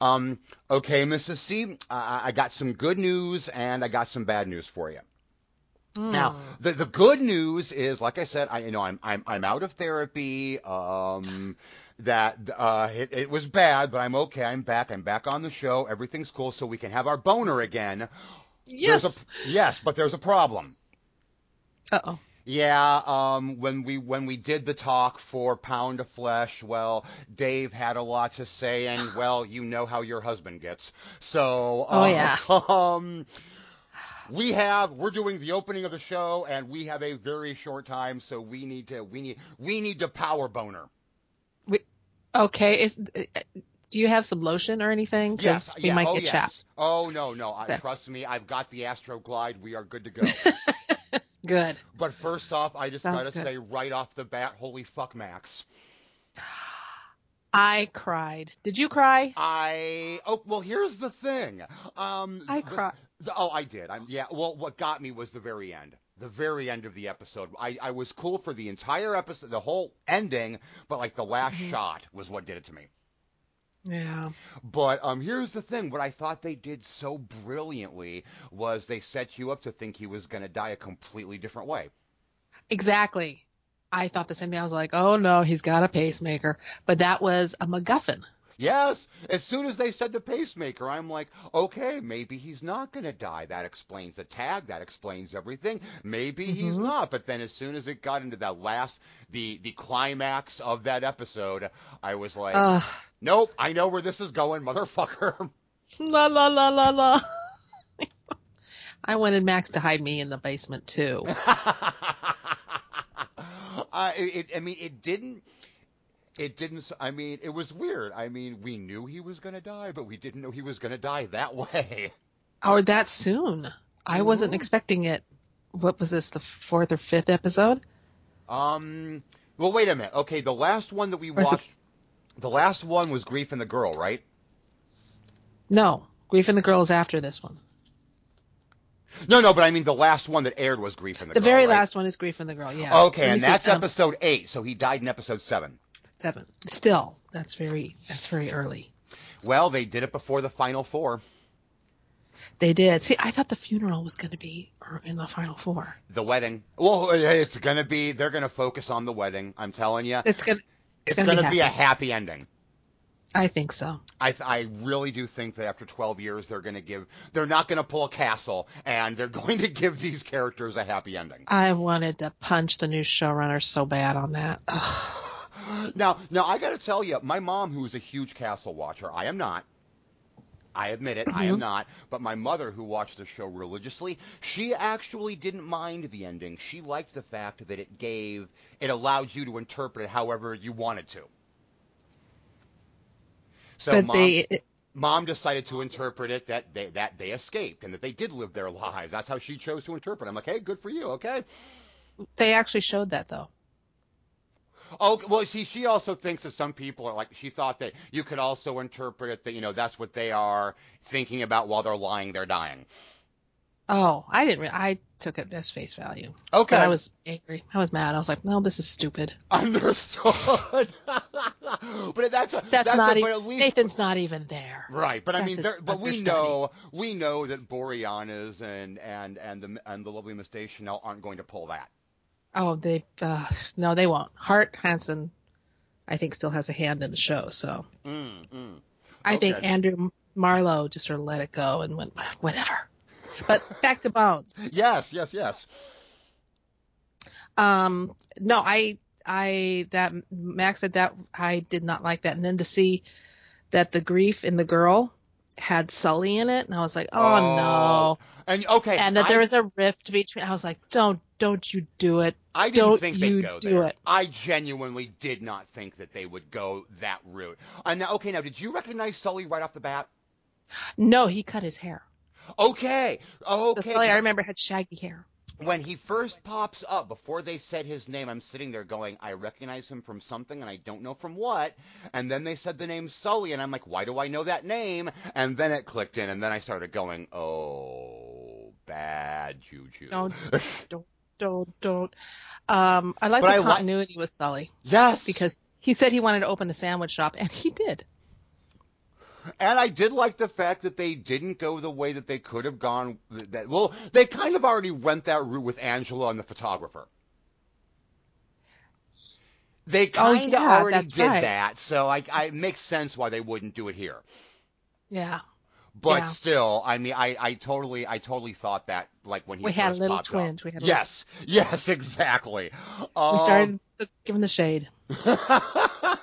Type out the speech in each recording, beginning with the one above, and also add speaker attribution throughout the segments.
Speaker 1: Um, okay, Mrs. C, I, I got some good news and I got some bad news for you. Now, the the good news is, like I said, I you know I'm I'm I'm out of therapy. Um, that uh, it, it was bad, but I'm okay. I'm back. I'm back on the show. Everything's cool, so we can have our boner again.
Speaker 2: Yes.
Speaker 1: a, yes, but there's a problem.
Speaker 2: Uh oh.
Speaker 1: Yeah, um, when we when we did the talk for Pound of Flesh, well, Dave had a lot to say, and well, you know how your husband gets. So,
Speaker 2: Oh,
Speaker 1: uh,
Speaker 2: yeah.
Speaker 1: um, we have we're doing the opening of the show, and we have a very short time, so we need to we need we need to power boner.
Speaker 2: Okay. Is, do you have some lotion or anything? 'Cause
Speaker 1: Yes,
Speaker 2: we
Speaker 1: yeah,
Speaker 2: might
Speaker 1: oh
Speaker 2: get
Speaker 1: yes.
Speaker 2: chapped.
Speaker 1: Oh no, no, I, trust me, I've got the Astro Glide. We are good to go.
Speaker 2: Good.
Speaker 1: but first off, I just
Speaker 2: Sounds
Speaker 1: gotta
Speaker 2: good.
Speaker 1: say right off the bat, holy fuck, Max.
Speaker 2: I cried. Did you cry?
Speaker 1: I oh well here's the thing. Um
Speaker 2: I cried.
Speaker 1: oh I did. I'm yeah, well what got me was the very end. The very end of the episode. I, I was cool for the entire episode the whole ending, but like the last
Speaker 2: Mhm.
Speaker 1: shot was what did it to me.
Speaker 2: Yeah.
Speaker 1: But um here's the thing, what I thought they did so brilliantly was they set you up to think he was gonna die a completely different way.
Speaker 2: Exactly. I thought the same thing. I was like, oh no, he's got a pacemaker. But that was a MacGuffin.
Speaker 1: Yes. As soon as they said the pacemaker, I'm like, okay, maybe he's not going to die. That explains the tag. That explains everything. Maybe he's
Speaker 2: Mhm.
Speaker 1: not. But then as soon as it got into that last, the, the climax of that episode, I was like,
Speaker 2: Ugh.
Speaker 1: nope, I know where this is going, motherfucker.
Speaker 2: La la la la la. I wanted Max to hide me in the basement too.
Speaker 1: uh, it, it, I mean, it didn't. It didn't. i mean, it was weird. I mean, we knew he was going to die, but we didn't know he was going to die that way.
Speaker 2: Or that soon. I wasn't
Speaker 1: Mhm.
Speaker 2: expecting it. What was this, the fourth or fifth episode?
Speaker 1: Um. Well, wait a minute. Okay, the last one that we
Speaker 2: Or is it-
Speaker 1: watched, the last one was Grief and the Girl, right?
Speaker 2: No. Grief and the Girl is after this one.
Speaker 1: No, no, but I mean the last one that aired was Grief and the,
Speaker 2: The
Speaker 1: Girl.
Speaker 2: The very
Speaker 1: right?
Speaker 2: last one is Grief and the Girl, yeah.
Speaker 1: Okay, and that's
Speaker 2: um,
Speaker 1: episode eight. So he died in episode seven.
Speaker 2: Seven. Still, that's very that's very early.
Speaker 1: Well, they did it before the final four.
Speaker 2: They did. See, I thought the funeral was going to be er, in the final four.
Speaker 1: The wedding. Well, it's gonna be. They're gonna focus on the wedding. I'm telling you,
Speaker 2: It's going. to
Speaker 1: it's
Speaker 2: gonna
Speaker 1: gonna,
Speaker 2: be
Speaker 1: be, a happy ending.
Speaker 2: I think so.
Speaker 1: I, th- I really do think that after 12 years, they're going to give, they're not going to pull a castle, and they're going to give these characters a happy ending.
Speaker 2: I wanted to punch the new showrunner so bad on that. Ugh.
Speaker 1: now, now I got to tell you, my mom, who is a huge castle watcher, I am not. I admit it, I am
Speaker 2: Mhm.
Speaker 1: not. But my mother, who watched the show religiously, she actually didn't mind the ending. She liked the fact that it gave, it allowed you to interpret it however you wanted to. So,
Speaker 2: but
Speaker 1: mom,
Speaker 2: they,
Speaker 1: mom decided to interpret it that they that they escaped and that they did live their lives. That's how she chose to interpret. it. I'm like, hey, good for you. Okay.
Speaker 2: they actually showed that though.
Speaker 1: Oh, well, see, she also thinks that some people are like, she thought that you could also interpret it that, you know, that's what they are thinking about while they're lying, they're dying.
Speaker 2: Oh, I didn't. Re- I took it as face value.
Speaker 1: Okay.
Speaker 2: But I was angry. I was mad. I was like, no, this is stupid.
Speaker 1: Understood. but that's a,
Speaker 2: That's,
Speaker 1: that's,
Speaker 2: not
Speaker 1: a,
Speaker 2: even.
Speaker 1: but at least.
Speaker 2: Nathan's not even there.
Speaker 1: Right, but I mean, there, but we know we know that Boreanaz and and and the and the lovely Miss Deschanel aren't going to pull that.
Speaker 2: Oh, they. Uh, no, they won't. Hart Hanson, I think, still has a hand in the show. So
Speaker 1: Mm, mm.
Speaker 2: I think Andrew Marlowe just sort of let it go and went whatever. But back to Bones.
Speaker 1: Yes, yes, yes.
Speaker 2: Um, no, I, I, that Max said that I did not like that. And then to see that the grief in the girl had Sully in it, and I was like, oh,
Speaker 1: Oh,
Speaker 2: no.
Speaker 1: And okay,
Speaker 2: And that
Speaker 1: I,
Speaker 2: there was a rift between, I was like, don't, don't you do it.
Speaker 1: I didn't
Speaker 2: don't
Speaker 1: think
Speaker 2: you
Speaker 1: they'd go
Speaker 2: do
Speaker 1: there.
Speaker 2: it.
Speaker 1: I genuinely did not think that they would go that route. And now, okay, now did you recognize Sully right off the bat?
Speaker 2: No, he cut his hair.
Speaker 1: Okay,
Speaker 2: So
Speaker 1: okay.
Speaker 2: Sully, I remember, had shaggy hair.
Speaker 1: When he first pops up, before they said his name, I'm sitting there going, I recognize him from something and I don't know from what. And then they said the name Sully, and I'm like, why do I know that name? And then it clicked in, and then I started going, oh, bad juju.
Speaker 2: Don't, don't, don't, don't. Um, I like
Speaker 1: But
Speaker 2: the
Speaker 1: I li-
Speaker 2: continuity with Sully
Speaker 1: yes.
Speaker 2: because he said he wanted to open a sandwich shop, and he did.
Speaker 1: And I did like the fact that they didn't go the way that they could have gone. That, well, they kind of already went that route with Angela and the photographer. They kind of
Speaker 2: Oh, yeah,
Speaker 1: already did
Speaker 2: right.
Speaker 1: that, so I, I, it makes sense why they wouldn't do it here.
Speaker 2: Yeah.
Speaker 1: But
Speaker 2: Yeah.
Speaker 1: still, I mean, I, I totally, I totally thought that, like when he
Speaker 2: We had little twins, We had
Speaker 1: Yes, yes, exactly.
Speaker 2: We
Speaker 1: Um,
Speaker 2: started giving the shade.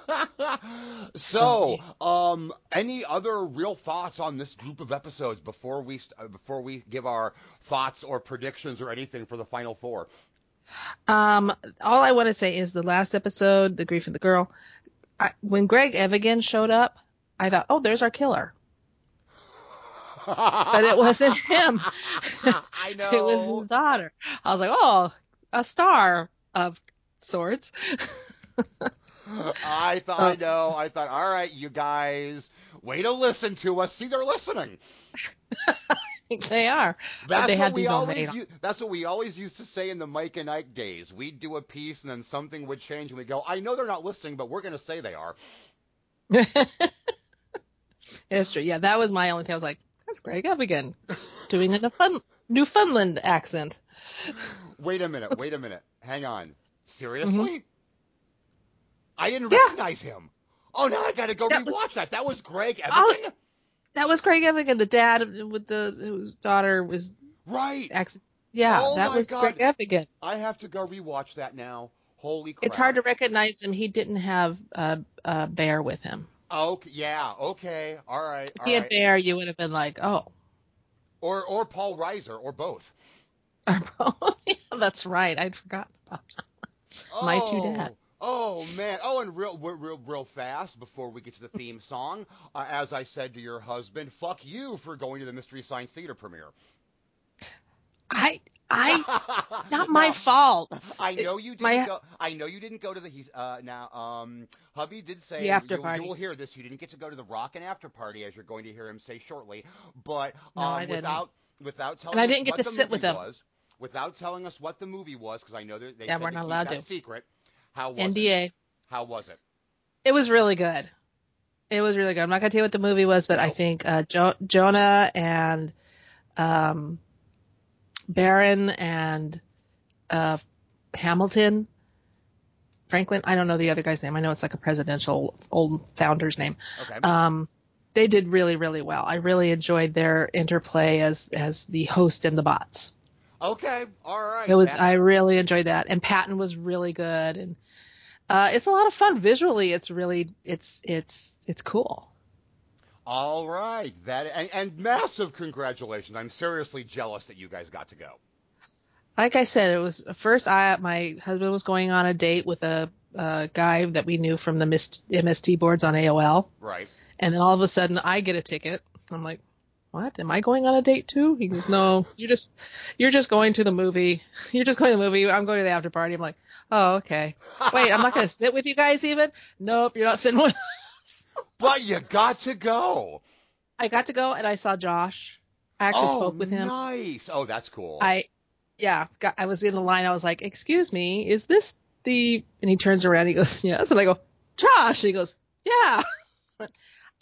Speaker 1: so, um, any other real thoughts on this group of episodes before we st- uh, before we give our thoughts or predictions or anything for the final four?
Speaker 2: Um, all I want to say is the last episode, the grief of the girl. I, when Greg Evigan showed up, I thought, oh, there's our killer. But it wasn't him.
Speaker 1: I know.
Speaker 2: It was his daughter. I was like, oh, a star of sorts.
Speaker 1: I thought. I uh, know. I thought, all right, you guys, way to listen to us. See, they're listening.
Speaker 2: they are.
Speaker 1: That's
Speaker 2: they
Speaker 1: what
Speaker 2: had
Speaker 1: we always. that's what we always used to say in the Mike and Ike days. We'd do a piece, and then something would change, and we go, "I know they're not listening, but we're going to say they are."
Speaker 2: it's true. Yeah, that was my only thing. I was like, that's Greg Evigan doing a Newfun- Newfoundland accent.
Speaker 1: Wait a minute. Wait a minute. Hang on. Seriously? Mm-hmm. I didn't.
Speaker 2: Yeah.
Speaker 1: recognize him. Oh, now I got to go
Speaker 2: That
Speaker 1: rewatch that. That was Greg
Speaker 2: Oh,
Speaker 1: Evigan.
Speaker 2: That was Greg Evigan, the dad with the whose daughter was
Speaker 1: right.
Speaker 2: accent. Yeah,
Speaker 1: Oh
Speaker 2: that was
Speaker 1: God.
Speaker 2: Greg Evigan.
Speaker 1: I have to go rewatch that now. Holy crap!
Speaker 2: It's hard to recognize him. He didn't have a, uh, Bear with him.
Speaker 1: Okay. Yeah. Okay. All right.
Speaker 2: If he had
Speaker 1: right.
Speaker 2: Bear, you would have been like, oh,
Speaker 1: Or or Paul Reiser or both. Oh, yeah.
Speaker 2: That's right. I'd forgotten about that. My two dads.
Speaker 1: Oh man! Oh, and real, real, real, fast before we get to the theme song, uh, as I said to your husband, "Fuck you for going to the Mystery Science Theater premiere."
Speaker 2: I, I, not my
Speaker 1: Now,
Speaker 2: fault.
Speaker 1: I know you didn't
Speaker 2: My-
Speaker 1: go. I know you didn't go to the. He's uh, now. Um, hubby did say
Speaker 2: The after
Speaker 1: you,
Speaker 2: party.
Speaker 1: you will hear this. You didn't get to go to the rock and after party, as you're going to hear him say shortly. But
Speaker 2: No,
Speaker 1: um, without without telling
Speaker 2: And I didn't get to sit with him.
Speaker 1: was, without telling us what the movie was, because I know that they
Speaker 2: Yeah,
Speaker 1: said
Speaker 2: we're
Speaker 1: to
Speaker 2: not allowed to.
Speaker 1: secret. How was it?
Speaker 2: NDA.
Speaker 1: How was it?
Speaker 2: It was really good. It was really good. I'm not gonna tell you what the movie was, but I think uh, jo- Jonah and um, Baron and uh, Hamilton, Franklin. I don't know the other guy's name. I know it's like a presidential old founder's name.
Speaker 1: Okay.
Speaker 2: Um, they did really, really well. I really enjoyed their interplay as as the host and the bots.
Speaker 1: Okay, all right.
Speaker 2: It was
Speaker 1: That-
Speaker 2: I really enjoyed that, and Patton was really good, and uh, it's a lot of fun visually. It's really it's it's it's cool.
Speaker 1: all right. That and, and massive congratulations. I'm seriously jealous that you guys got to go.
Speaker 2: Like I said, it was first. I my husband was going on a date with a, guy that we knew from the MST boards on AOL,
Speaker 1: Right.
Speaker 2: and then all of a sudden I get a ticket. I'm like, what? Am I going on a date too? He goes, no, you just you're just going to the movie. You're just going to the movie. I'm going to the after party. I'm like, oh okay. Wait, I'm not going to sit with you guys even. Nope, you're not sitting with. Us.
Speaker 1: But you got to go.
Speaker 2: I got to go and I saw Josh. I actually
Speaker 1: oh,
Speaker 2: spoke with him.
Speaker 1: Nice. Oh, that's cool.
Speaker 2: I, yeah, got, I was in the line. I was like, "Excuse me, is this the?" And he turns around. He goes, "Yes." And I go, "Josh." And he goes, "Yeah."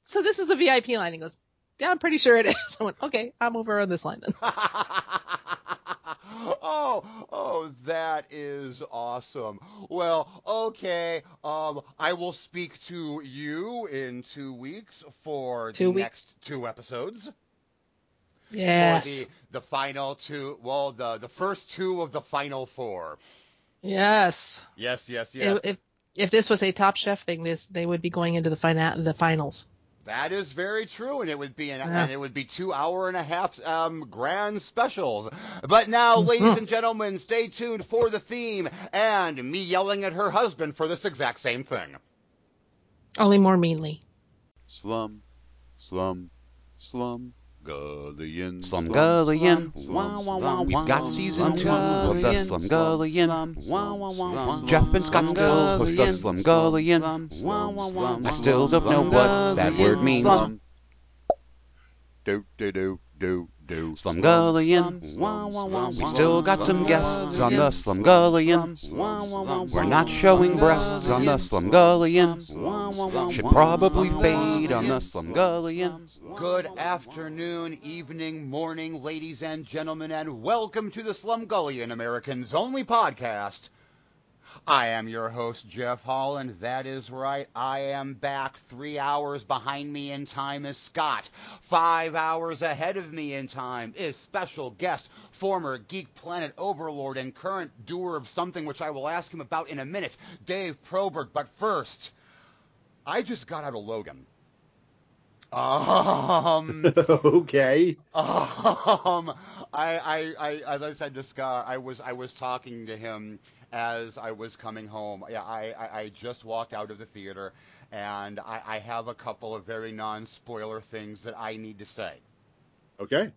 Speaker 2: so this is the VIP line. He goes, "Yeah, I'm pretty sure it is." I went, "Okay, I'm over on this line then."
Speaker 1: oh, oh, that is awesome. Well, okay. Um, I will speak to you in two weeks for
Speaker 2: Two
Speaker 1: the
Speaker 2: weeks.
Speaker 1: next two episodes.
Speaker 2: Yes,
Speaker 1: the the final two. Well, the the first two of the final four.
Speaker 2: yes.
Speaker 1: Yes, yes, yes.
Speaker 2: If, if if this was a Top Chef thing, this they would be going into the final the finals.
Speaker 1: That is very true, and it would be an,
Speaker 2: Yeah.
Speaker 1: and it would be two hour and a half um, grand specials. But now,
Speaker 2: Mm-hmm.
Speaker 1: ladies and gentlemen, stay tuned for the theme and me yelling at her husband for this exact same thing.
Speaker 2: Only more meanly.
Speaker 3: Slum, slum, slum, Gullion,
Speaker 4: Slumgullion.
Speaker 3: slum,
Speaker 4: Wah, wah, wah, We've got season two of the
Speaker 3: Slumgullion,
Speaker 4: Slumgullion.
Speaker 3: slum,
Speaker 4: Wah, wah, wah, Jeff and Scott still host the Slumgullion.
Speaker 3: slum,
Speaker 4: Wah, wah, wah, I still don't know what that word means.
Speaker 3: Do do do do do.
Speaker 4: Slumgullion. We still got some guests on the Slumgullion. We're not showing breasts on the Slumgullion. Should probably fade on the Slumgullion.
Speaker 1: Good afternoon, evening, morning, ladies and gentlemen, and welcome to the Slumgullion, Americans' only podcast. I am your host, Jeff Holland. That is right. I am back. Three hours behind me in time is Scott. Five hours ahead of me in time is special guest, former Geek Planet overlord and current doer of something which I will ask him about in a minute, Dave Probert. But first, I just got out of Logan. Um,
Speaker 5: okay.
Speaker 1: um, I, I, I, as I said to Scott, I was, I was talking to him as I was coming home. Yeah, I, I, I just walked out of the theater, and I, I have a couple of very non-spoiler things that I need to say.
Speaker 5: Okay.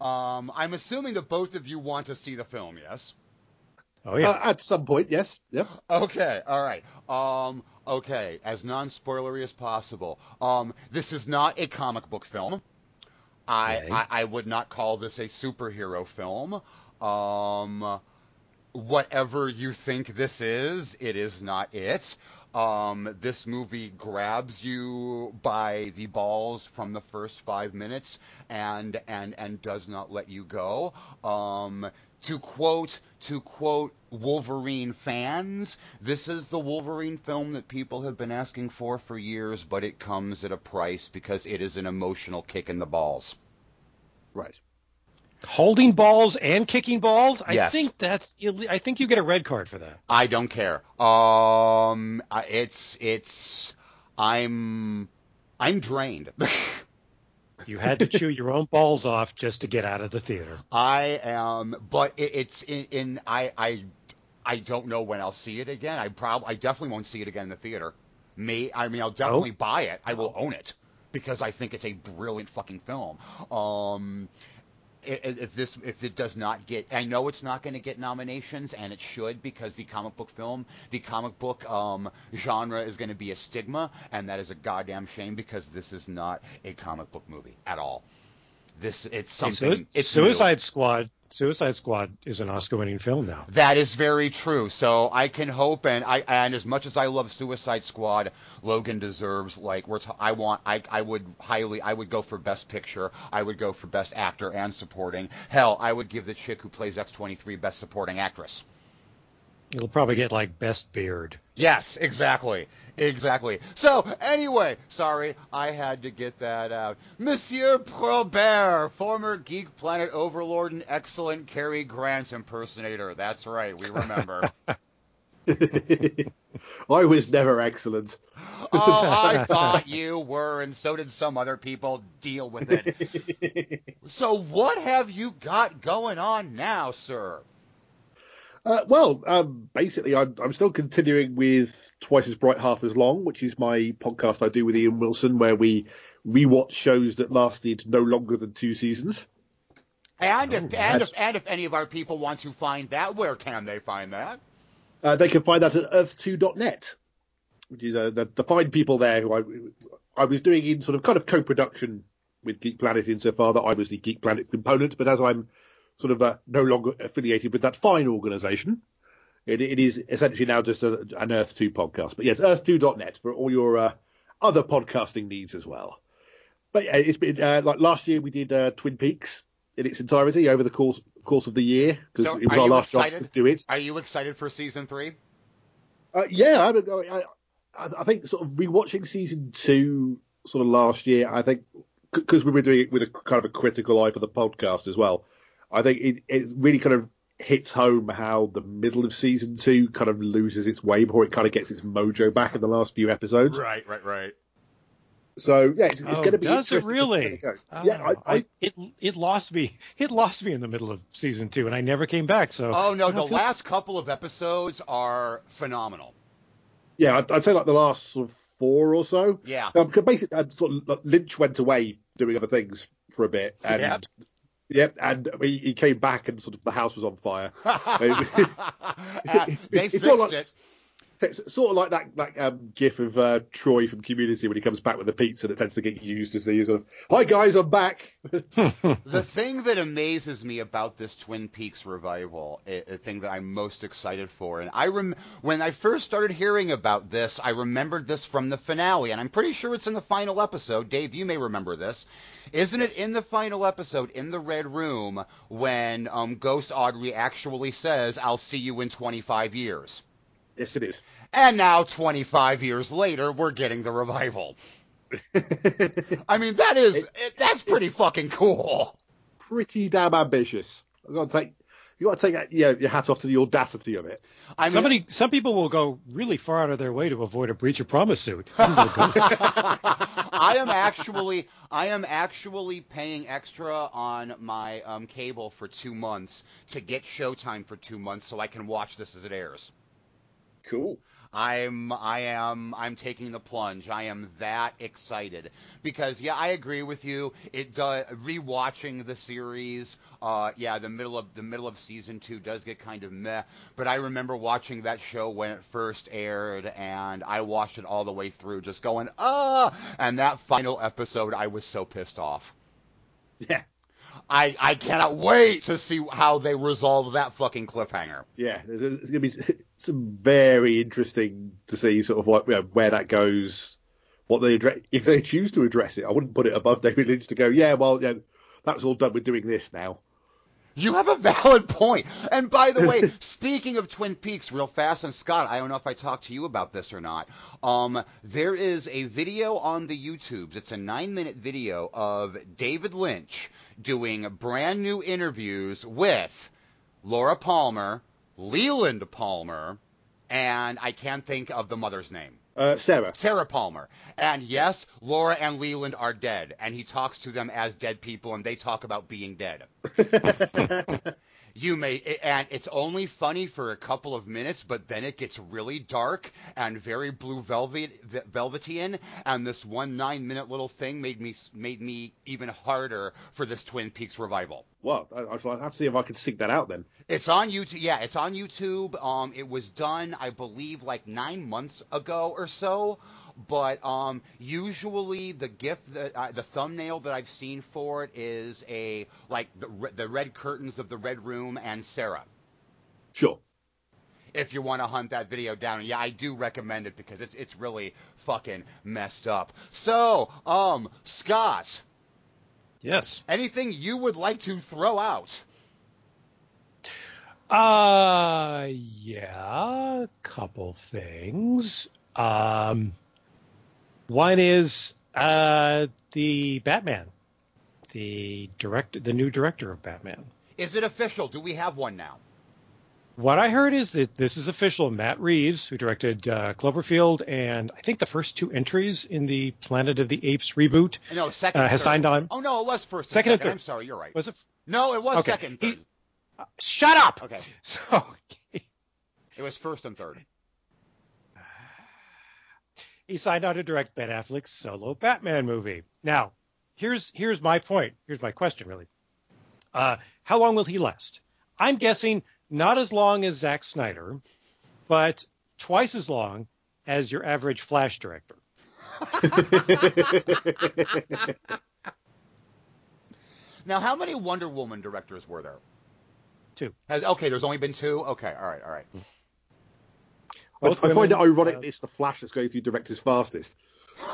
Speaker 1: Um, I'm assuming that both of you want to see the film, yes?
Speaker 6: Oh yeah.
Speaker 5: Uh, at some point, yes. Yep.
Speaker 1: Okay, all right. Um, okay, as non-spoilery as possible. Um, this is not a comic book film. I,
Speaker 6: Okay.
Speaker 1: I, I would not call this a superhero film. Um, whatever you think this is, it is not it. Um, this movie grabs you by the balls from the first five minutes and and and does not let you go. Um, to quote to quote Wolverine fans, this is the Wolverine film that people have been asking for for years, but it comes at a price because it is an emotional kick in the balls.
Speaker 5: Right.
Speaker 6: Holding balls and kicking balls. I
Speaker 1: Yes.
Speaker 6: think that's. I think you get a red card for that.
Speaker 1: I don't care. Um, it's it's I'm I'm drained.
Speaker 6: You had to chew your own balls off just to get out of the theater.
Speaker 1: I am, but it, it's in, in I I I don't know when I'll see it again. I probably I definitely won't see it again in the theater. Me, I mean, I'll definitely buy it. I will own it because I think it's a brilliant fucking film. Um, if this if it does not get I know it's not going to get nominations and it should because the comic book film the comic book um, genre is going to be a stigma and that is a goddamn shame because this is not a comic book movie at all. This it's something it's new.
Speaker 6: Suicide Squad. Suicide Squad is an Oscar-winning film now.
Speaker 1: That is very true. So I can hope, and I and as much as I love Suicide Squad, Logan deserves like we're. T- I want. I I would highly. I would go for Best Picture. I would go for Best Actor and Supporting. Hell, I would give the chick who plays X twenty three Best Supporting Actress.
Speaker 6: It'll probably get like Best Beard.
Speaker 1: Yes, exactly, exactly. So anyway, sorry, I had to get that out. Monsieur Probert, former Geek Planet overlord and excellent Cary Grant impersonator. That's right, we remember.
Speaker 5: I was never excellent.
Speaker 1: Oh, I thought you were, and so did some other people. Deal with it. So, what have you got going on now, sir?
Speaker 5: Uh, well, um, basically, I'm, I'm still continuing with Twice as Bright, Half as Long, which is my podcast I do with Ian Wilson, where we rewatch shows that lasted no longer than two seasons.
Speaker 1: And if,
Speaker 6: Oh,
Speaker 1: and if and if any of our people want to find that, where can they find that?
Speaker 5: Uh, they can find that at earth2.net, which is uh, the, the fine people there who I, I was doing in sort of kind of co-production with Geek Planet insofar that I was the Geek Planet component, but as I'm sort of uh, no longer affiliated with that fine organisation, it, it is essentially now just a, an Earth 2 podcast. But yes, earth2.net for all your uh, other podcasting needs as well. But yeah, it's been uh, like last year we did uh, Twin Peaks in its entirety over the course course of the year because
Speaker 1: So,
Speaker 5: it was
Speaker 1: are
Speaker 5: our
Speaker 1: you
Speaker 5: last chance
Speaker 1: excited?
Speaker 5: to do it.
Speaker 1: Are you excited for season three?
Speaker 5: Uh, yeah, I, don't know, I, I, I think sort of rewatching season two sort of last year, I think because we were doing it with a kind of a critical eye for the podcast as well. I think it, it really kind of hits home how the middle of season two kind of loses its way before it kind of gets its mojo back in the last few episodes.
Speaker 1: Right, right, right.
Speaker 5: So yeah, it's, it's
Speaker 6: Oh,
Speaker 5: going to be
Speaker 6: does it
Speaker 5: interesting to see
Speaker 6: really?
Speaker 5: where it.
Speaker 6: Oh,
Speaker 5: yeah, I, I,
Speaker 6: it it lost me. It lost me in the middle of season two, and I never came back. So
Speaker 1: Oh no, the
Speaker 6: feel-
Speaker 1: last couple of episodes are phenomenal.
Speaker 5: yeah, I'd, I'd say like the last sort of four or so.
Speaker 1: Yeah.
Speaker 5: Um, 'cause basically, sort of, like, Lynch went away doing other things for a bit, and
Speaker 1: Yep.
Speaker 5: Yep, and he, he came back, and sort of the house was on fire.
Speaker 1: Uh, they fixed
Speaker 5: all like-
Speaker 1: it.
Speaker 5: It's sort of like that that um, gif of uh, Troy from Community when he comes back with the pizza that tends to get used as the sort of "Hi guys, I'm back."
Speaker 1: The thing that amazes me about this Twin Peaks revival, a, a thing that I'm most excited for, and I rem- when I first started hearing about this, I remembered this from the finale, and I'm pretty sure it's in the final episode. Dave, you may remember this. Isn't it in the final episode in the Red Room when um, Ghost Audrey actually says, "I'll see you in 25 years"?
Speaker 5: Yes, it is.
Speaker 1: And now, 25 years later, we're getting the revival. I mean, that is it, that's pretty fucking cool.
Speaker 5: Pretty damn ambitious. I got to take you got to take that, yeah, your hat off to the audacity of it.
Speaker 1: I mean,
Speaker 6: Somebody, some people will go really far out of their way to avoid a breach of promise suit.
Speaker 1: I am actually I am actually paying extra on my um, cable for two months to get Showtime for two months so I can watch this as it airs.
Speaker 5: Cool.
Speaker 1: I'm I am I'm taking the plunge. I am that excited because yeah, I agree with you. It does rewatching the series. Uh, yeah, the middle of the middle of season two does get kind of meh. But I remember watching that show when it first aired, and I watched it all the way through, just going ah. And that final episode, I was so pissed off.
Speaker 5: Yeah.
Speaker 1: I I cannot wait to see how they resolve that fucking cliffhanger.
Speaker 5: Yeah, it's going to be very interesting to see sort of like you know, where that goes, what they address if they choose to address it. I wouldn't put it above David Lynch to go, yeah, well, yeah, that's all done. We're doing this now.
Speaker 1: You have a valid point. And by the way, speaking of Twin Peaks, real fast, and Scott, I don't know if I talked to you about this or not. Um, there is a video on the YouTubes. It's a nine-minute video of David Lynch doing brand new interviews with Laura Palmer, Leland Palmer, and I can't think of the mother's name.
Speaker 5: Uh, Sarah.
Speaker 1: Sarah Palmer. And yes, Laura and Leland are dead, and he talks to them as dead people, and they talk about being dead. You may, and it's only funny for a couple of minutes, but then it gets really dark and very blue velvet, velvetian. And this one nine-minute little thing made me made me even harder for this Twin Peaks revival.
Speaker 5: Well, I, I'll have to see if I can seek that out then.
Speaker 1: It's on YouTube. Yeah, it's on YouTube. Um, it was done, I believe, like nine months ago or so. But um, usually the GIF, that, uh, the thumbnail that I've seen for it is a like the, the red curtains of the red room and Sarah.
Speaker 5: Sure.
Speaker 1: If you want to hunt that video down, yeah, I do recommend it because it's it's really fucking messed up. So, um, Scott,
Speaker 6: yes.
Speaker 1: anything you would like to throw out?
Speaker 6: Uh, yeah, a couple things. Um, one is uh, the Batman, the direct, the new director of Batman.
Speaker 1: Is it official? Do we have one now?
Speaker 6: What I heard is that this is official. Matt Reeves, who directed uh, Cloverfield and I think the first two entries in the Planet of the Apes reboot,
Speaker 1: No, second.
Speaker 6: uh, has
Speaker 1: third.
Speaker 6: signed on.
Speaker 1: Oh no, it was first. and
Speaker 6: Second and
Speaker 1: second.
Speaker 6: third.
Speaker 1: I'm sorry, you're right.
Speaker 6: Was it?
Speaker 1: No, it was
Speaker 6: Okay.
Speaker 1: second.
Speaker 6: He-
Speaker 1: Third.
Speaker 6: Shut up.
Speaker 1: Okay,
Speaker 6: So
Speaker 1: it was first and third.
Speaker 6: He signed on to direct Ben Affleck's solo Batman movie. Now, here's here's my point. Here's my question, really. Uh, how long will he last? I'm guessing not as long as Zack Snyder, but twice as long as your average Flash director.
Speaker 1: Now, how many Wonder Woman directors were there?
Speaker 6: Two.
Speaker 1: Has okay, there's only been two. Okay, all right, all right.
Speaker 5: I, I find it ironic it's the Flash that's going through directors fastest.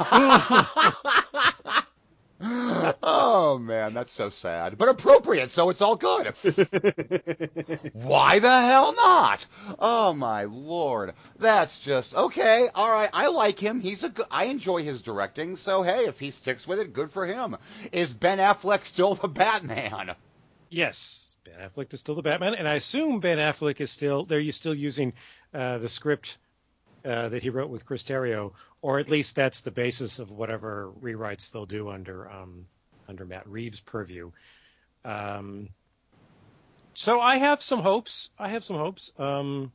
Speaker 1: oh man, that's so sad, but appropriate, so it's all good. Why the hell not? Oh my lord, that's just okay. All right, I like him. He's a good. I enjoy his directing, so hey, if he sticks with it, good for him. Is Ben Affleck still the Batman?
Speaker 6: Yes, Ben Affleck is still the Batman, and I assume Ben Affleck is still. They're you still using uh, the script uh, that he wrote with Chris Terrio, or at least that's the basis of whatever rewrites they'll do under um, under Matt Reeves' purview. Um, so I have some hopes. I have some hopes. Um,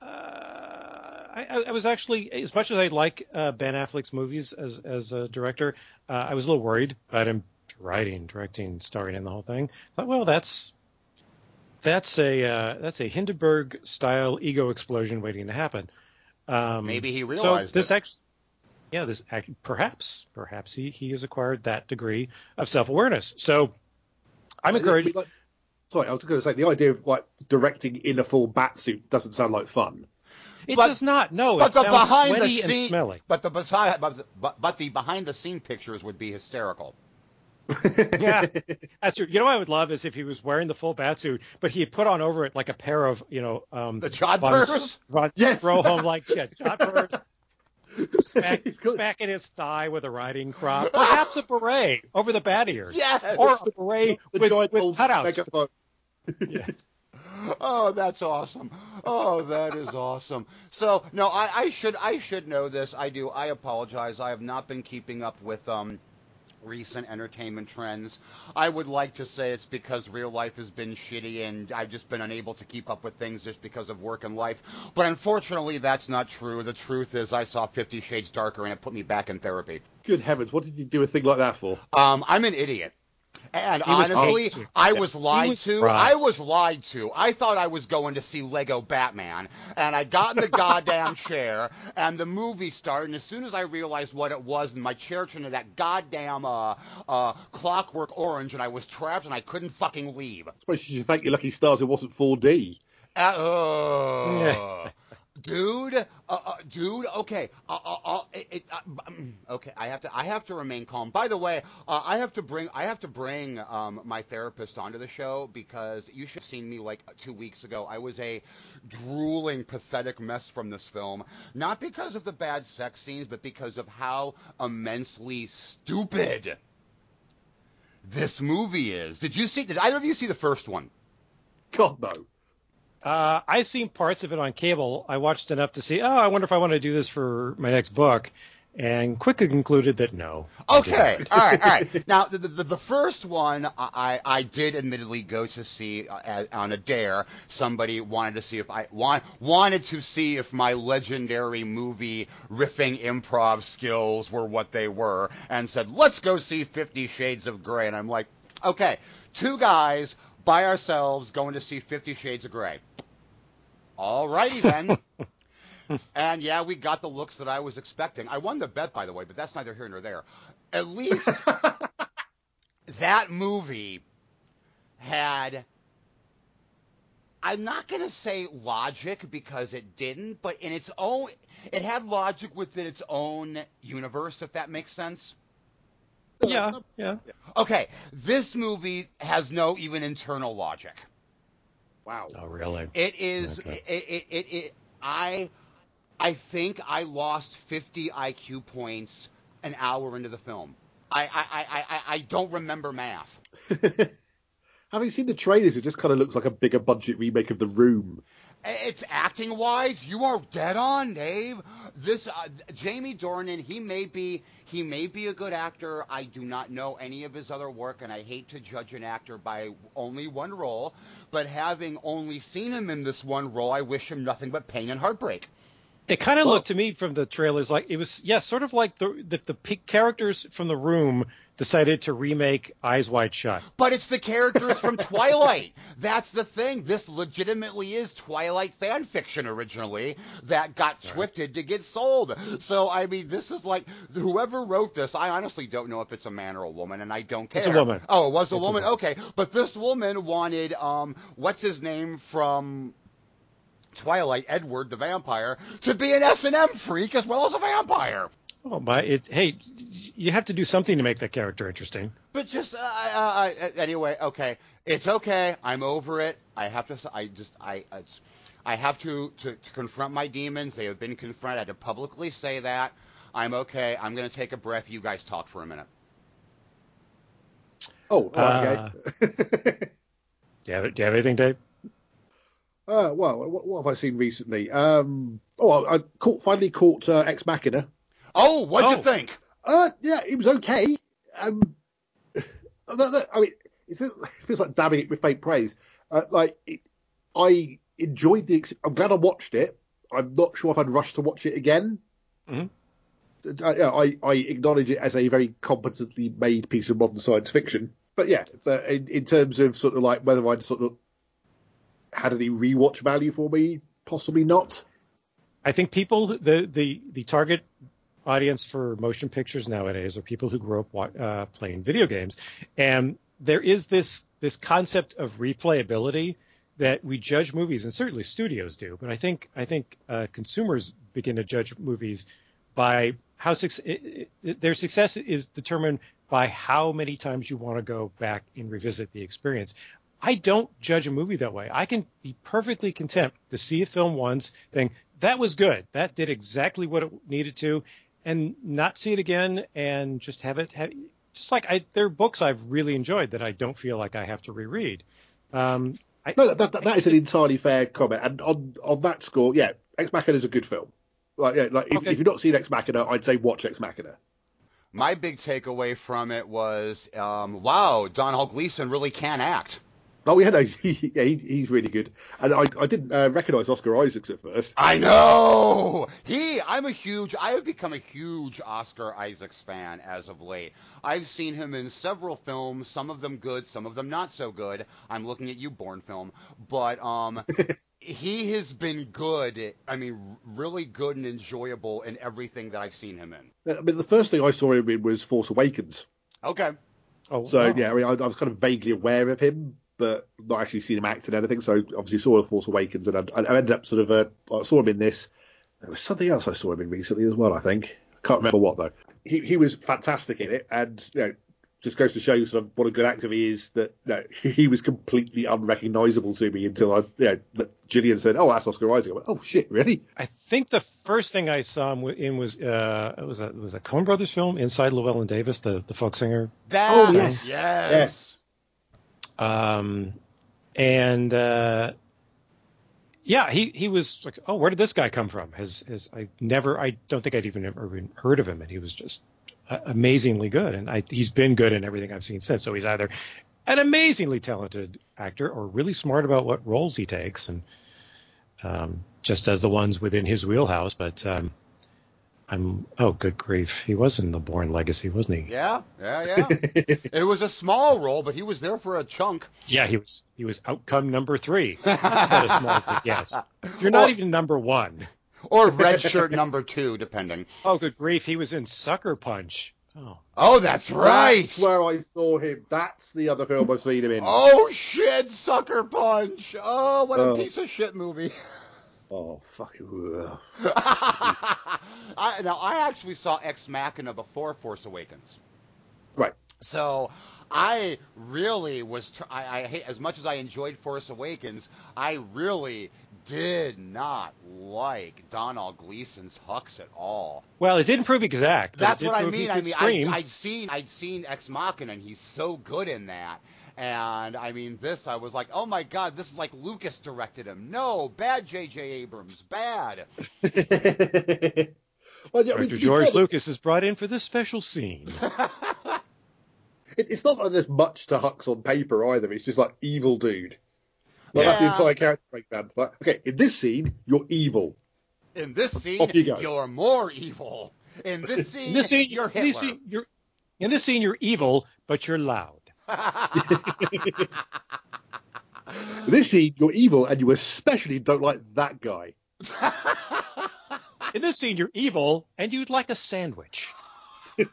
Speaker 6: uh, I, I- was actually, as much as I like uh, Ben Affleck's movies as as a director, uh, I was a little worried about him writing, directing, starring in the whole thing. I thought, well, that's that's a uh, that's a Hindenburg style ego explosion waiting to happen. Um,
Speaker 1: Maybe he realized so
Speaker 6: this
Speaker 1: it.
Speaker 6: actually, yeah, this act, perhaps perhaps he he has acquired that degree of self awareness. So I'm
Speaker 5: I
Speaker 6: encouraged.
Speaker 5: like- sorry, I was going to say the idea of like directing in a full bat suit doesn't sound like fun.
Speaker 6: It
Speaker 1: But-
Speaker 6: does not. No,
Speaker 1: but
Speaker 6: it
Speaker 1: the
Speaker 6: sounds
Speaker 1: behind the
Speaker 6: sweaty and
Speaker 1: scene,
Speaker 6: smelly.
Speaker 1: but the beside, but, the- but but the behind the scene pictures would be hysterical.
Speaker 6: Yeah, that's true. You know, what I would love is if he was wearing the full bat suit, but he had put on over it like a pair of, you know, um,
Speaker 1: The jodhpurs?
Speaker 6: Von, Von
Speaker 5: Yes.
Speaker 6: Stroheim like yeah, jodhpurs, smack,
Speaker 5: He's
Speaker 6: smacking his thigh with a riding crop, perhaps a beret over the bat ears,
Speaker 1: Yes.
Speaker 6: or a beret
Speaker 5: the
Speaker 6: with,
Speaker 5: giant
Speaker 6: with
Speaker 5: old
Speaker 6: cutouts. Yes.
Speaker 1: Oh, that's awesome. Oh, that is awesome. So, no, I, I should I should know this. I do. I apologize. I have not been keeping up with um recent entertainment trends. I would like to say it's because real life has been shitty and I've just been unable to keep up with things just because of work and life. But unfortunately, that's not true. The truth is I saw 50 Shades Darker and it put me back in therapy.
Speaker 5: Good heavens, what did you do a thing like that for?
Speaker 1: Um, I'm an idiot. And
Speaker 6: He was
Speaker 1: honestly,
Speaker 6: lied.
Speaker 1: I was lied
Speaker 6: was
Speaker 1: to.
Speaker 6: right.
Speaker 1: I was lied to. I thought I was going to see Lego Batman, and I got in the goddamn chair, and the movie started. And as soon as I realized what it was, and my chair turned into that goddamn uh, uh, Clockwork Orange, and I was trapped, and I couldn't fucking leave.
Speaker 5: I suppose you should thank your lucky stars it wasn't 4D.
Speaker 1: Uh, dude, uh, uh, dude. Okay, uh, uh, uh, it, uh, mm, okay. I have to. I have to remain calm. By the way, I have to bring. I have to bring um, my therapist onto the show because you should have seen me like two weeks ago. I was a drooling, pathetic mess from this film. Not because of the bad sex scenes, but because of how immensely stupid this movie is. Did you see? Did either of you see the first one?
Speaker 5: God, no.
Speaker 6: Uh, I've seen parts of it on cable. I watched enough to see. Oh, I wonder if I want to do this for my next book, and quickly concluded that no.
Speaker 1: Okay, all right, all right. Now, the, the, the first one, I, I did admittedly go to see uh, on a dare. Somebody wanted to see if I want, wanted to see if my legendary movie riffing improv skills were what they were, and said, "Let's go see Fifty Shades of Grey." And I'm like, okay, two guys by ourselves going to see Fifty Shades of Grey. All righty then. And yeah, we got the looks that I was expecting. I won the bet, by the way, but that's neither here nor there. At least that movie had. I'm not going to say logic because it didn't, but in its own. It had logic within its own universe, if that makes sense.
Speaker 6: Yeah, yeah.
Speaker 1: Okay, this movie has no even internal logic.
Speaker 5: Wow.
Speaker 6: Oh, really?
Speaker 1: It is.
Speaker 6: Okay.
Speaker 1: It, it, it, it, I. I think I lost 50 IQ points an hour into the film. I, I, I, I, I don't remember math.
Speaker 5: Having seen the trailers, it just kind of looks like a bigger budget remake of The Room.
Speaker 1: It's acting wise, you are dead on, Dave. This uh, Jamie Dornan, he may be he may be a good actor. I do not know any of his other work, and I hate to judge an actor by only one role. But having only seen him in this one role, I wish him nothing but pain and heartbreak.
Speaker 6: It kind of looked to me from the trailers like it was, yeah, sort of like the the, the characters from the room decided to remake Eyes Wide Shut.
Speaker 1: But it's the characters from Twilight. That's the thing. This legitimately is Twilight fan fiction originally that got twisted to get sold. So I mean, this is like whoever wrote this. I honestly don't know if it's a man or a woman, and I don't care.
Speaker 6: It's a woman.
Speaker 1: Oh, it was a
Speaker 6: It's a
Speaker 1: woman.
Speaker 6: woman.
Speaker 1: Okay, but this woman wanted um, what's his name from. Twilight, Edward the vampire, to be an S and M freak as well as a vampire.
Speaker 6: Oh my! It hey, you have to do something to make that character interesting.
Speaker 1: But just uh, uh, uh, anyway, okay, it's okay. I'm over it. I have to. I just. I. It's, I have to, to to confront my demons. They have been confronted. I had to publicly say that. I'm okay. I'm going to take a breath. You guys talk for a minute.
Speaker 5: Oh,
Speaker 6: Uh,
Speaker 5: okay.
Speaker 6: Do you have, do you have anything, Dave?
Speaker 5: Uh, well, what, what have I seen recently? Um, oh, I, I caught, finally caught uh, Ex Machina.
Speaker 1: Oh, what'd you
Speaker 6: Oh.
Speaker 1: think?
Speaker 5: Uh, yeah, it was okay. Um, that- that- I mean, it feels like dabbing it with fake praise. Uh, like, it, I enjoyed the. ex- I'm glad I watched it. I'm not sure if I'd rush to watch it again.
Speaker 6: Mhm.
Speaker 5: Uh, yeah, I, I acknowledge it as a very competently made piece of modern science fiction. But yeah, it's, uh, in, in terms of sort of like whether I'd sort of had any rewatch value for me. Possibly not.
Speaker 6: I think people the the the target audience for motion pictures nowadays are people who grew up uh, playing video games, and there is this this concept of replayability that we judge movies, and certainly studios do, but I think I think uh, consumers begin to judge movies by how suc- it, it, their success is determined by how many times you want to go back and revisit the experience. I don't judge a movie that way. I can be perfectly content to see a film once, think that was good, that did exactly what it needed to, and not see it again, and just have it. Have, just like I, there are books I've really enjoyed that I don't feel like I have to reread. Um, I,
Speaker 5: No, that, that, that is an entirely fair comment. And on on that score, yeah, Ex Machina is a good film. Like, yeah, like if,
Speaker 6: Okay.
Speaker 5: if you've not seen Ex Machina, I'd say watch Ex Machina.
Speaker 1: My big takeaway from it was, um, wow, Domhnall Gleeson really can act.
Speaker 5: Oh yeah, no, he, yeah, he, he's really good. And I, I didn't uh, recognise Oscar Isaacs at first.
Speaker 1: I know he. I'm a huge. I have become a huge Oscar Isaacs fan as of late. I've seen him in several films, some of them good, some of them not so good. I'm looking at you, Bourne film, but um, he has been good. I mean, really good and enjoyable in everything that I've seen him in.
Speaker 5: I mean, the first thing I saw him in was Force Awakens.
Speaker 1: Okay.
Speaker 6: oh,
Speaker 5: So
Speaker 6: wow.
Speaker 5: yeah, I mean, I, I was kind of vaguely aware of him, but not actually seen him act in anything. So obviously saw The Force Awakens, and I, I ended up sort of uh, I saw him in this. There was something else I saw him in recently as well. I think can't remember what though. He he was fantastic in it, and you know. Just goes to show you sort of what a good actor he is. That no, he was completely unrecognisable to me until I, you know, that Gillian said, "Oh, that's Oscar Isaac." I went, "Oh shit, really?"
Speaker 6: I think the first thing I saw him in was uh, it was a it was a Coen Brothers film, Inside Llewellyn Davis, the the folk singer.
Speaker 1: That,
Speaker 5: Oh, yes.
Speaker 1: yes.
Speaker 5: Yes.
Speaker 6: Um, and uh, yeah, he he was like, oh, where did this guy come from? His his I never I don't think I'd even ever heard of him, and he was just amazingly good, and I he's been good in everything I've seen since. So he's either an amazingly talented actor or really smart about what roles he takes, and um, just as the ones within his wheelhouse. But um, I'm oh, good grief, he was in the Bourne Legacy, wasn't he?
Speaker 1: Yeah, yeah, yeah. it was a small role, but he was there for a chunk.
Speaker 6: Yeah, he was he was outcome number three. That's about as small as it gets. You're not
Speaker 1: Or-
Speaker 6: even number one.
Speaker 1: Or red shirt number two, depending.
Speaker 6: Oh, good grief, he was in Sucker Punch. Oh,
Speaker 1: Oh, that's right.
Speaker 5: That's where I saw him. That's the other film I've seen him in.
Speaker 1: Oh shit, Sucker Punch! Oh, what a
Speaker 5: Oh.
Speaker 1: piece of shit movie.
Speaker 5: Oh fuck.
Speaker 1: I, now I actually saw Ex Machina before Force Awakens,
Speaker 5: Right.
Speaker 1: so I really was. Tr- I, I hate as much as I enjoyed Force Awakens. I really did not like Domhnall Gleeson's Hux at all.
Speaker 6: well, it didn't prove exact.
Speaker 1: That's what I mean. I mean,
Speaker 6: scream.
Speaker 1: I, I'd seen I'd seen Ex Machina, and he's so good in that. And I mean, this I was like, oh my god, this is like Lucas directed him. No, bad J.J. Abrams, bad.
Speaker 5: well, yeah, I mean,
Speaker 6: Director George
Speaker 5: fair,
Speaker 6: Lucas is brought in for this special scene.
Speaker 5: it, it's not like there's much to Hux on paper either. It's just like evil dude. Like, That's the entire character breakdown. Like, okay, in this scene, you're evil.
Speaker 1: In this scene,
Speaker 5: Off you
Speaker 1: are more evil. In this scene,
Speaker 6: In this scene,
Speaker 1: you're
Speaker 6: in
Speaker 1: Hitler.
Speaker 6: this scene, you're in this scene, you're evil, but you're loud.
Speaker 5: In this scene, you're evil, and you especially don't like that guy.
Speaker 6: In this scene, you're evil, and you'd like a sandwich.
Speaker 1: this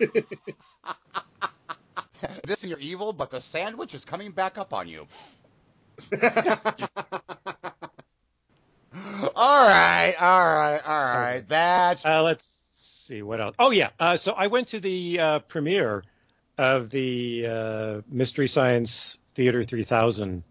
Speaker 1: scene, you're evil, but the sandwich is coming back up on you. all right, all right, all right. That's
Speaker 6: Uh, let's see what else. Oh yeah, uh, so I went to the uh, premiere of the uh, Mystery Science Theater 3000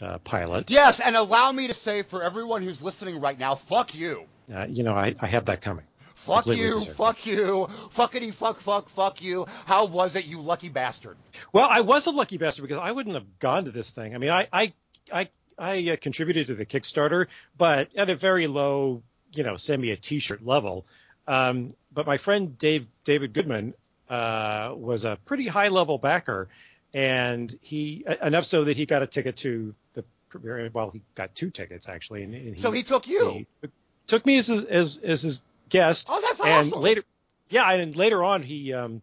Speaker 6: uh, pilot.
Speaker 1: yes. And allow me to say for everyone who's listening right now, fuck you.
Speaker 6: Uh, you know, I, I have that coming.
Speaker 1: Fuck you, fuck you, fuckity fuck fuck fuck you. How was it, you lucky bastard?
Speaker 6: Well, I was a lucky bastard because I wouldn't have gone to this thing. I mean, I I I, I uh, contributed to the Kickstarter, but at a very low, you know, send me a T-shirt level. Um, but my friend Dave David Goodman uh, was a pretty high level backer, and he enough so that he got a ticket to the premiere. Well, he got two tickets actually, and, and
Speaker 1: So he took you.
Speaker 6: he took me as his, as as his guest.
Speaker 1: Oh, that's
Speaker 6: and
Speaker 1: awesome.
Speaker 6: later, yeah, and later on he um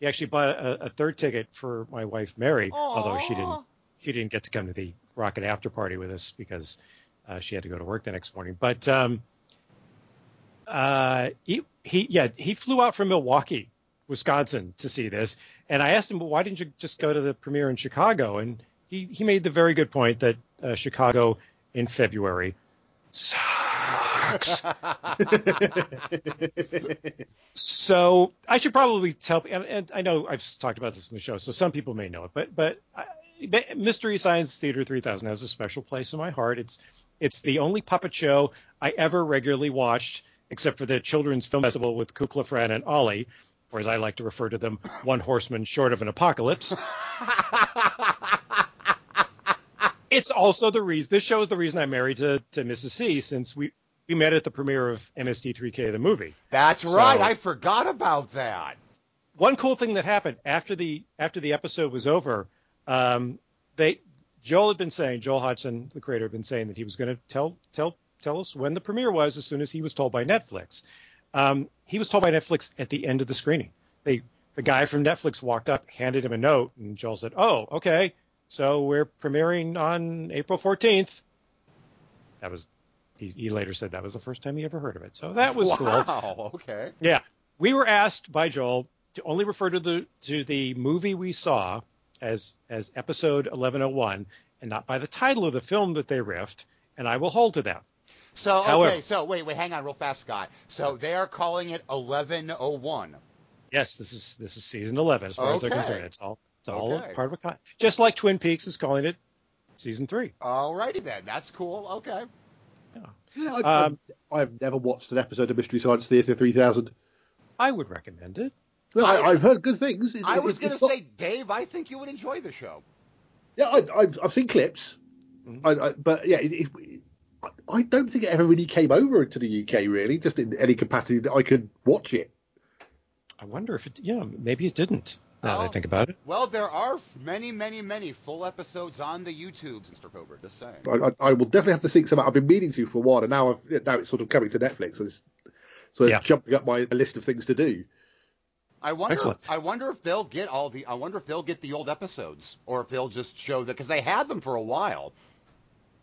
Speaker 6: he actually bought a, a third ticket for my wife Mary, although she didn't she didn't get to come to the rocket after party with us because uh, she had to go to work the next morning. But um, uh, he, he, yeah, he flew out from Milwaukee, Wisconsin to see this. And I asked him, well, why didn't you just go to the premiere in Chicago? And he, he made the very good point that uh, Chicago in February sucks. so I should probably tell, and, and I know I've talked about this in the show, so some people may know it, but but I, Mystery Science Theater 3000 has a special place in my heart. It's it's the only puppet show I ever regularly watched, except for the Children's Film Festival with Kukla, Fran, and Ollie, or as I like to refer to them, one horseman short of an apocalypse. it's also the reason this show is the reason I'm married to, to Mrs. C since we we met at the premiere of MST3K the movie.
Speaker 1: That's right.
Speaker 6: So-
Speaker 1: I forgot about that.
Speaker 6: One cool thing that happened after the after the episode was over, um, they Joel had been saying Joel Hodgson, the creator, had been saying that he was going to tell tell tell us when the premiere was as soon as he was told by Netflix. Um, he was told by Netflix at the end of the screening. They the guy from Netflix walked up, handed him a note, and Joel said, "Oh, okay, so we're premiering on April 14th." That was he, he later said that was the first time he ever heard of it. So that was cool.
Speaker 1: wow. Okay.
Speaker 6: Yeah, we were asked by Joel to only refer to the to the movie we saw as as episode 1101 and not by the title of the film that they riffed, and I will hold to that.
Speaker 1: So okay.
Speaker 6: However-
Speaker 1: so wait, wait, hang on, real fast, Scott. So they are calling it 1101.
Speaker 6: Yes, this is this is season 11 as far as they're concerned. It's all it's all
Speaker 1: Okay.
Speaker 6: part of a con- just like Twin Peaks is calling it season 3.
Speaker 1: Alrighty then. That's cool. Okay.
Speaker 5: Yeah, I,
Speaker 6: Um,
Speaker 5: I, I've never watched an episode of Mystery Science Theater 3000.
Speaker 6: I would recommend it.
Speaker 5: No, I, I've heard good things. It's-
Speaker 1: I was going to say, Dave, I think you would enjoy the show.
Speaker 5: Yeah, I, I've, I've seen clips,
Speaker 6: Mhm.
Speaker 5: I, I, but yeah, it, it, I- I don't think it ever really came over to the UK, really, just in any capacity that I could watch it.
Speaker 6: I wonder if it yeah, maybe it didn't. Now that I think about it.
Speaker 1: Well, there are many, many, many full episodes on the YouTube, Mr. Cobra. Just saying.
Speaker 5: I, I, I will definitely have to seek some out. I've been meaning to for a while, and now I've, now it's sort of coming to Netflix, so it's, so it's
Speaker 6: Yeah.
Speaker 5: jumping up my list of things to do.
Speaker 1: I wonder.
Speaker 6: Excellent.
Speaker 1: I wonder if they'll get all the. I wonder if they'll get the old episodes, or if they'll just show that because they had them for a while.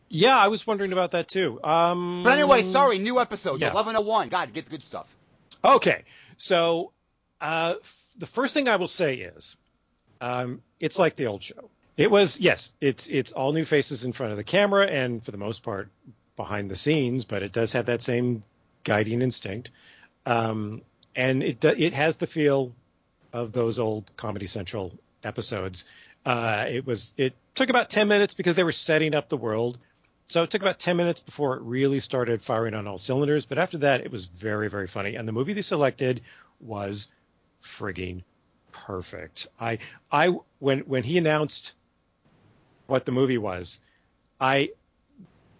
Speaker 6: Yeah, I was wondering about that too. Um
Speaker 1: But anyway, sorry, new episode,
Speaker 6: Yeah.
Speaker 1: 1101. God, get the good stuff.
Speaker 6: Okay, so uh, the first thing I will say is, um, it's like the old show. It was yes, it's it's all new faces in front of the camera, and for the most part behind the scenes, but it does have that same guiding instinct, um, and it it has the feel of those old Comedy Central episodes. Uh, it was it took about ten minutes because they were setting up the world. So it took about 10 minutes before it really started firing on all cylinders. But after that, it was very, very funny. And the movie they selected was frigging perfect. I, I, when, when he announced what the movie was, I,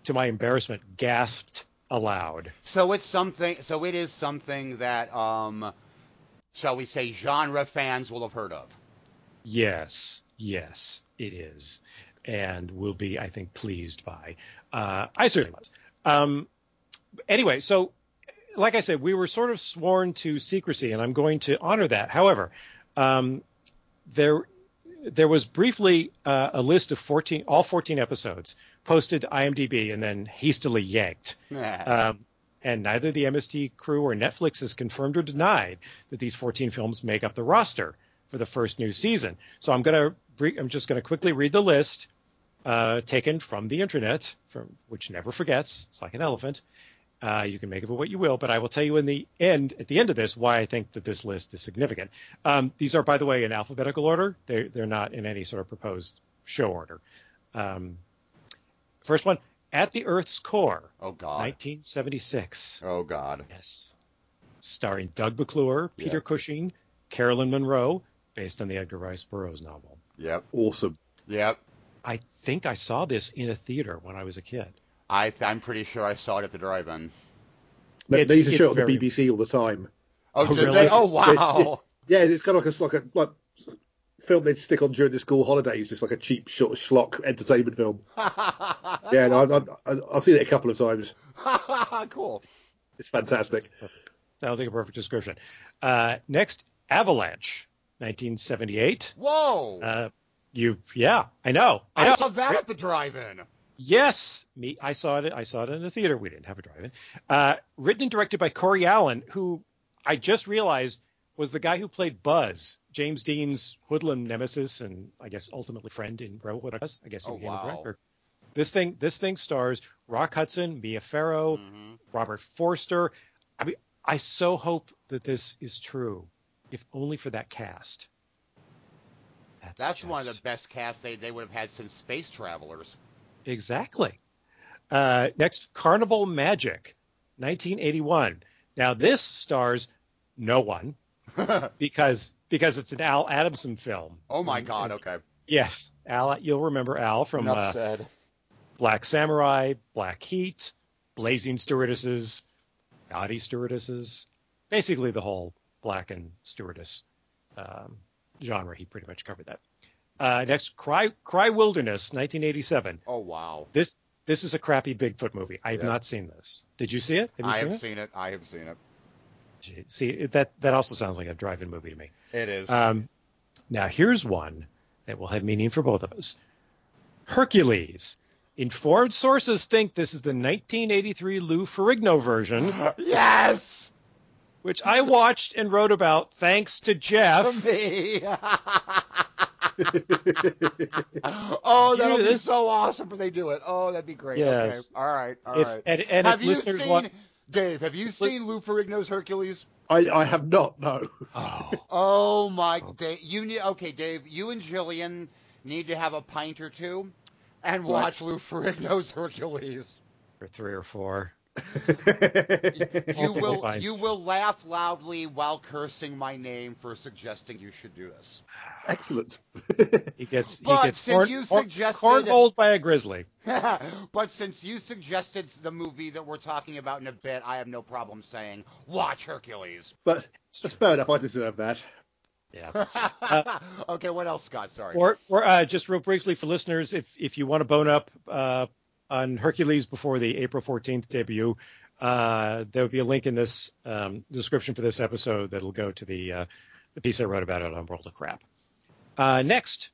Speaker 6: to my embarrassment, gasped aloud.
Speaker 1: So it's something. So it is something that, um, shall we say, genre fans will have heard of.
Speaker 6: Yes, yes, it is, and will be, I think, pleased by. Uh, I certainly was. Um, anyway, so like I said, we were sort of sworn to secrecy, and I'm going to honor that. However, um, there there was briefly uh, a list of 14, all 14 episodes posted to IMDb, and then hastily yanked. Um, and neither the MST crew or Netflix has confirmed or denied that these 14 films make up the roster for the first new season. So I'm gonna I'm just gonna quickly read the list uh, taken from the internet, from which never forgets. It's like an elephant. Uh, you can make of it what you will, but I will tell you in the end, at the end of this, why I think that this list is significant. Um, these are, by the way, in alphabetical order. They're they're not in any sort of proposed show order. Um, first one, At the Earth's Core,
Speaker 1: oh God.
Speaker 6: 1976.
Speaker 1: Oh God.
Speaker 6: Yes. Starring Doug McClure, Peter
Speaker 1: Yeah.
Speaker 6: Cushing, Caroline Munro, based on the Edgar Rice Burroughs novel.
Speaker 1: Yep.
Speaker 5: Awesome.
Speaker 1: Yep.
Speaker 6: I think I saw this in a theater when I was a kid.
Speaker 1: I I'm pretty sure I saw it at the drive-in.
Speaker 5: They,
Speaker 6: It's-
Speaker 5: they used to show it on the BBC all the time.
Speaker 1: Oh,
Speaker 6: Oh, really?
Speaker 1: they? Oh wow.
Speaker 5: Yeah, it's kind of like a like a like film they'd stick on during the school holidays, just like a cheap sort of schlock entertainment film. yeah, no, I, I, I've seen it a couple of times.
Speaker 1: cool.
Speaker 5: It's fantastic.
Speaker 6: Sounds think a perfect description. Uh, next, Avalanche, 1978.
Speaker 1: Whoa.
Speaker 6: Uh, You, yeah, I know. I
Speaker 1: I,
Speaker 6: know.
Speaker 1: saw that at the drive-in.
Speaker 6: Yes, me. I saw it. I saw it in the theater. We didn't have a drive-in. Uh, written and directed by Corey Allen, who I just realized was the guy who played Buzz, James Dean's hoodlum nemesis, and I guess ultimately friend in Us. I guess he
Speaker 1: Oh,
Speaker 6: became
Speaker 1: wow.
Speaker 6: a director. This thing, this thing stars Rock Hudson, Mia Farrow,
Speaker 1: Mhm.
Speaker 6: Robert Forster. I mean, I so hope that this is true, if only for that cast. That's,
Speaker 1: That's one of the best casts they, they would have had since Space Travelers.
Speaker 6: Exactly. Uh, next, Carnival Magic, 1981. Now this stars no one because because it's an Al Adamson film.
Speaker 1: oh my
Speaker 6: And-
Speaker 1: God!
Speaker 6: and-
Speaker 1: Okay.
Speaker 6: Yes, Al. You'll remember Al from uh. Black Samurai, Black Heat, Blazing Stewardesses, Naughty Stewardesses, basically the whole black and stewardess um, genre. He pretty much covered that. Uh, next, Cry Cry Wilderness, 1987.
Speaker 1: Oh wow!
Speaker 6: This this is a crappy Bigfoot movie. I have
Speaker 1: Yep.
Speaker 6: not seen this. Did you see it? Have you
Speaker 1: I
Speaker 6: seen
Speaker 1: have
Speaker 6: it?
Speaker 1: seen it. I have seen it.
Speaker 6: See that that also sounds like a drive-in movie to me.
Speaker 1: It is.
Speaker 6: Um, now here's one that will have meaning for both of us. Hercules. Informed sources think this is the 1983 Lou Ferrigno version,
Speaker 1: yes.
Speaker 6: Which I watched and wrote about thanks to
Speaker 1: To
Speaker 6: Jeff.
Speaker 1: me. oh, that'll
Speaker 6: You
Speaker 1: be so awesome if they do it. Oh, that'd be great.
Speaker 6: Yes.
Speaker 1: Okay. All right. All right.
Speaker 6: If, and and
Speaker 1: have you seen
Speaker 6: want,
Speaker 1: Dave? Have you seen Lou Ferrigno's Hercules?
Speaker 5: I, I have not, no.
Speaker 6: oh,
Speaker 1: Oh my, oh. Dave, you need okay, Dave. You and Jillian need to have a pint or two and
Speaker 5: Right.
Speaker 1: watch Lou Ferrigno's Hercules.
Speaker 6: or three or four.
Speaker 1: You will
Speaker 6: pints.
Speaker 1: you will laugh loudly while cursing my name for suggesting you should do this.
Speaker 5: Excellent.
Speaker 6: He gets he gets
Speaker 1: since
Speaker 6: corn,
Speaker 1: you
Speaker 6: corn-
Speaker 1: suggested-
Speaker 6: cornholed by a grizzly.
Speaker 1: but since you suggested the movie that we're talking about in a bit, I have no problem saying watch Hercules.
Speaker 5: But that's fair enough. I deserve that.
Speaker 6: Yeah.
Speaker 1: okay, what else, Scott? Sorry.
Speaker 6: Or, or uh, just real briefly for listeners, if if you want to bone up uh, on Hercules before the April 14th debut, uh, there will be a link in this um, description for this episode that'll go to the uh, the piece I wrote about it on World of Crap. Uh, next,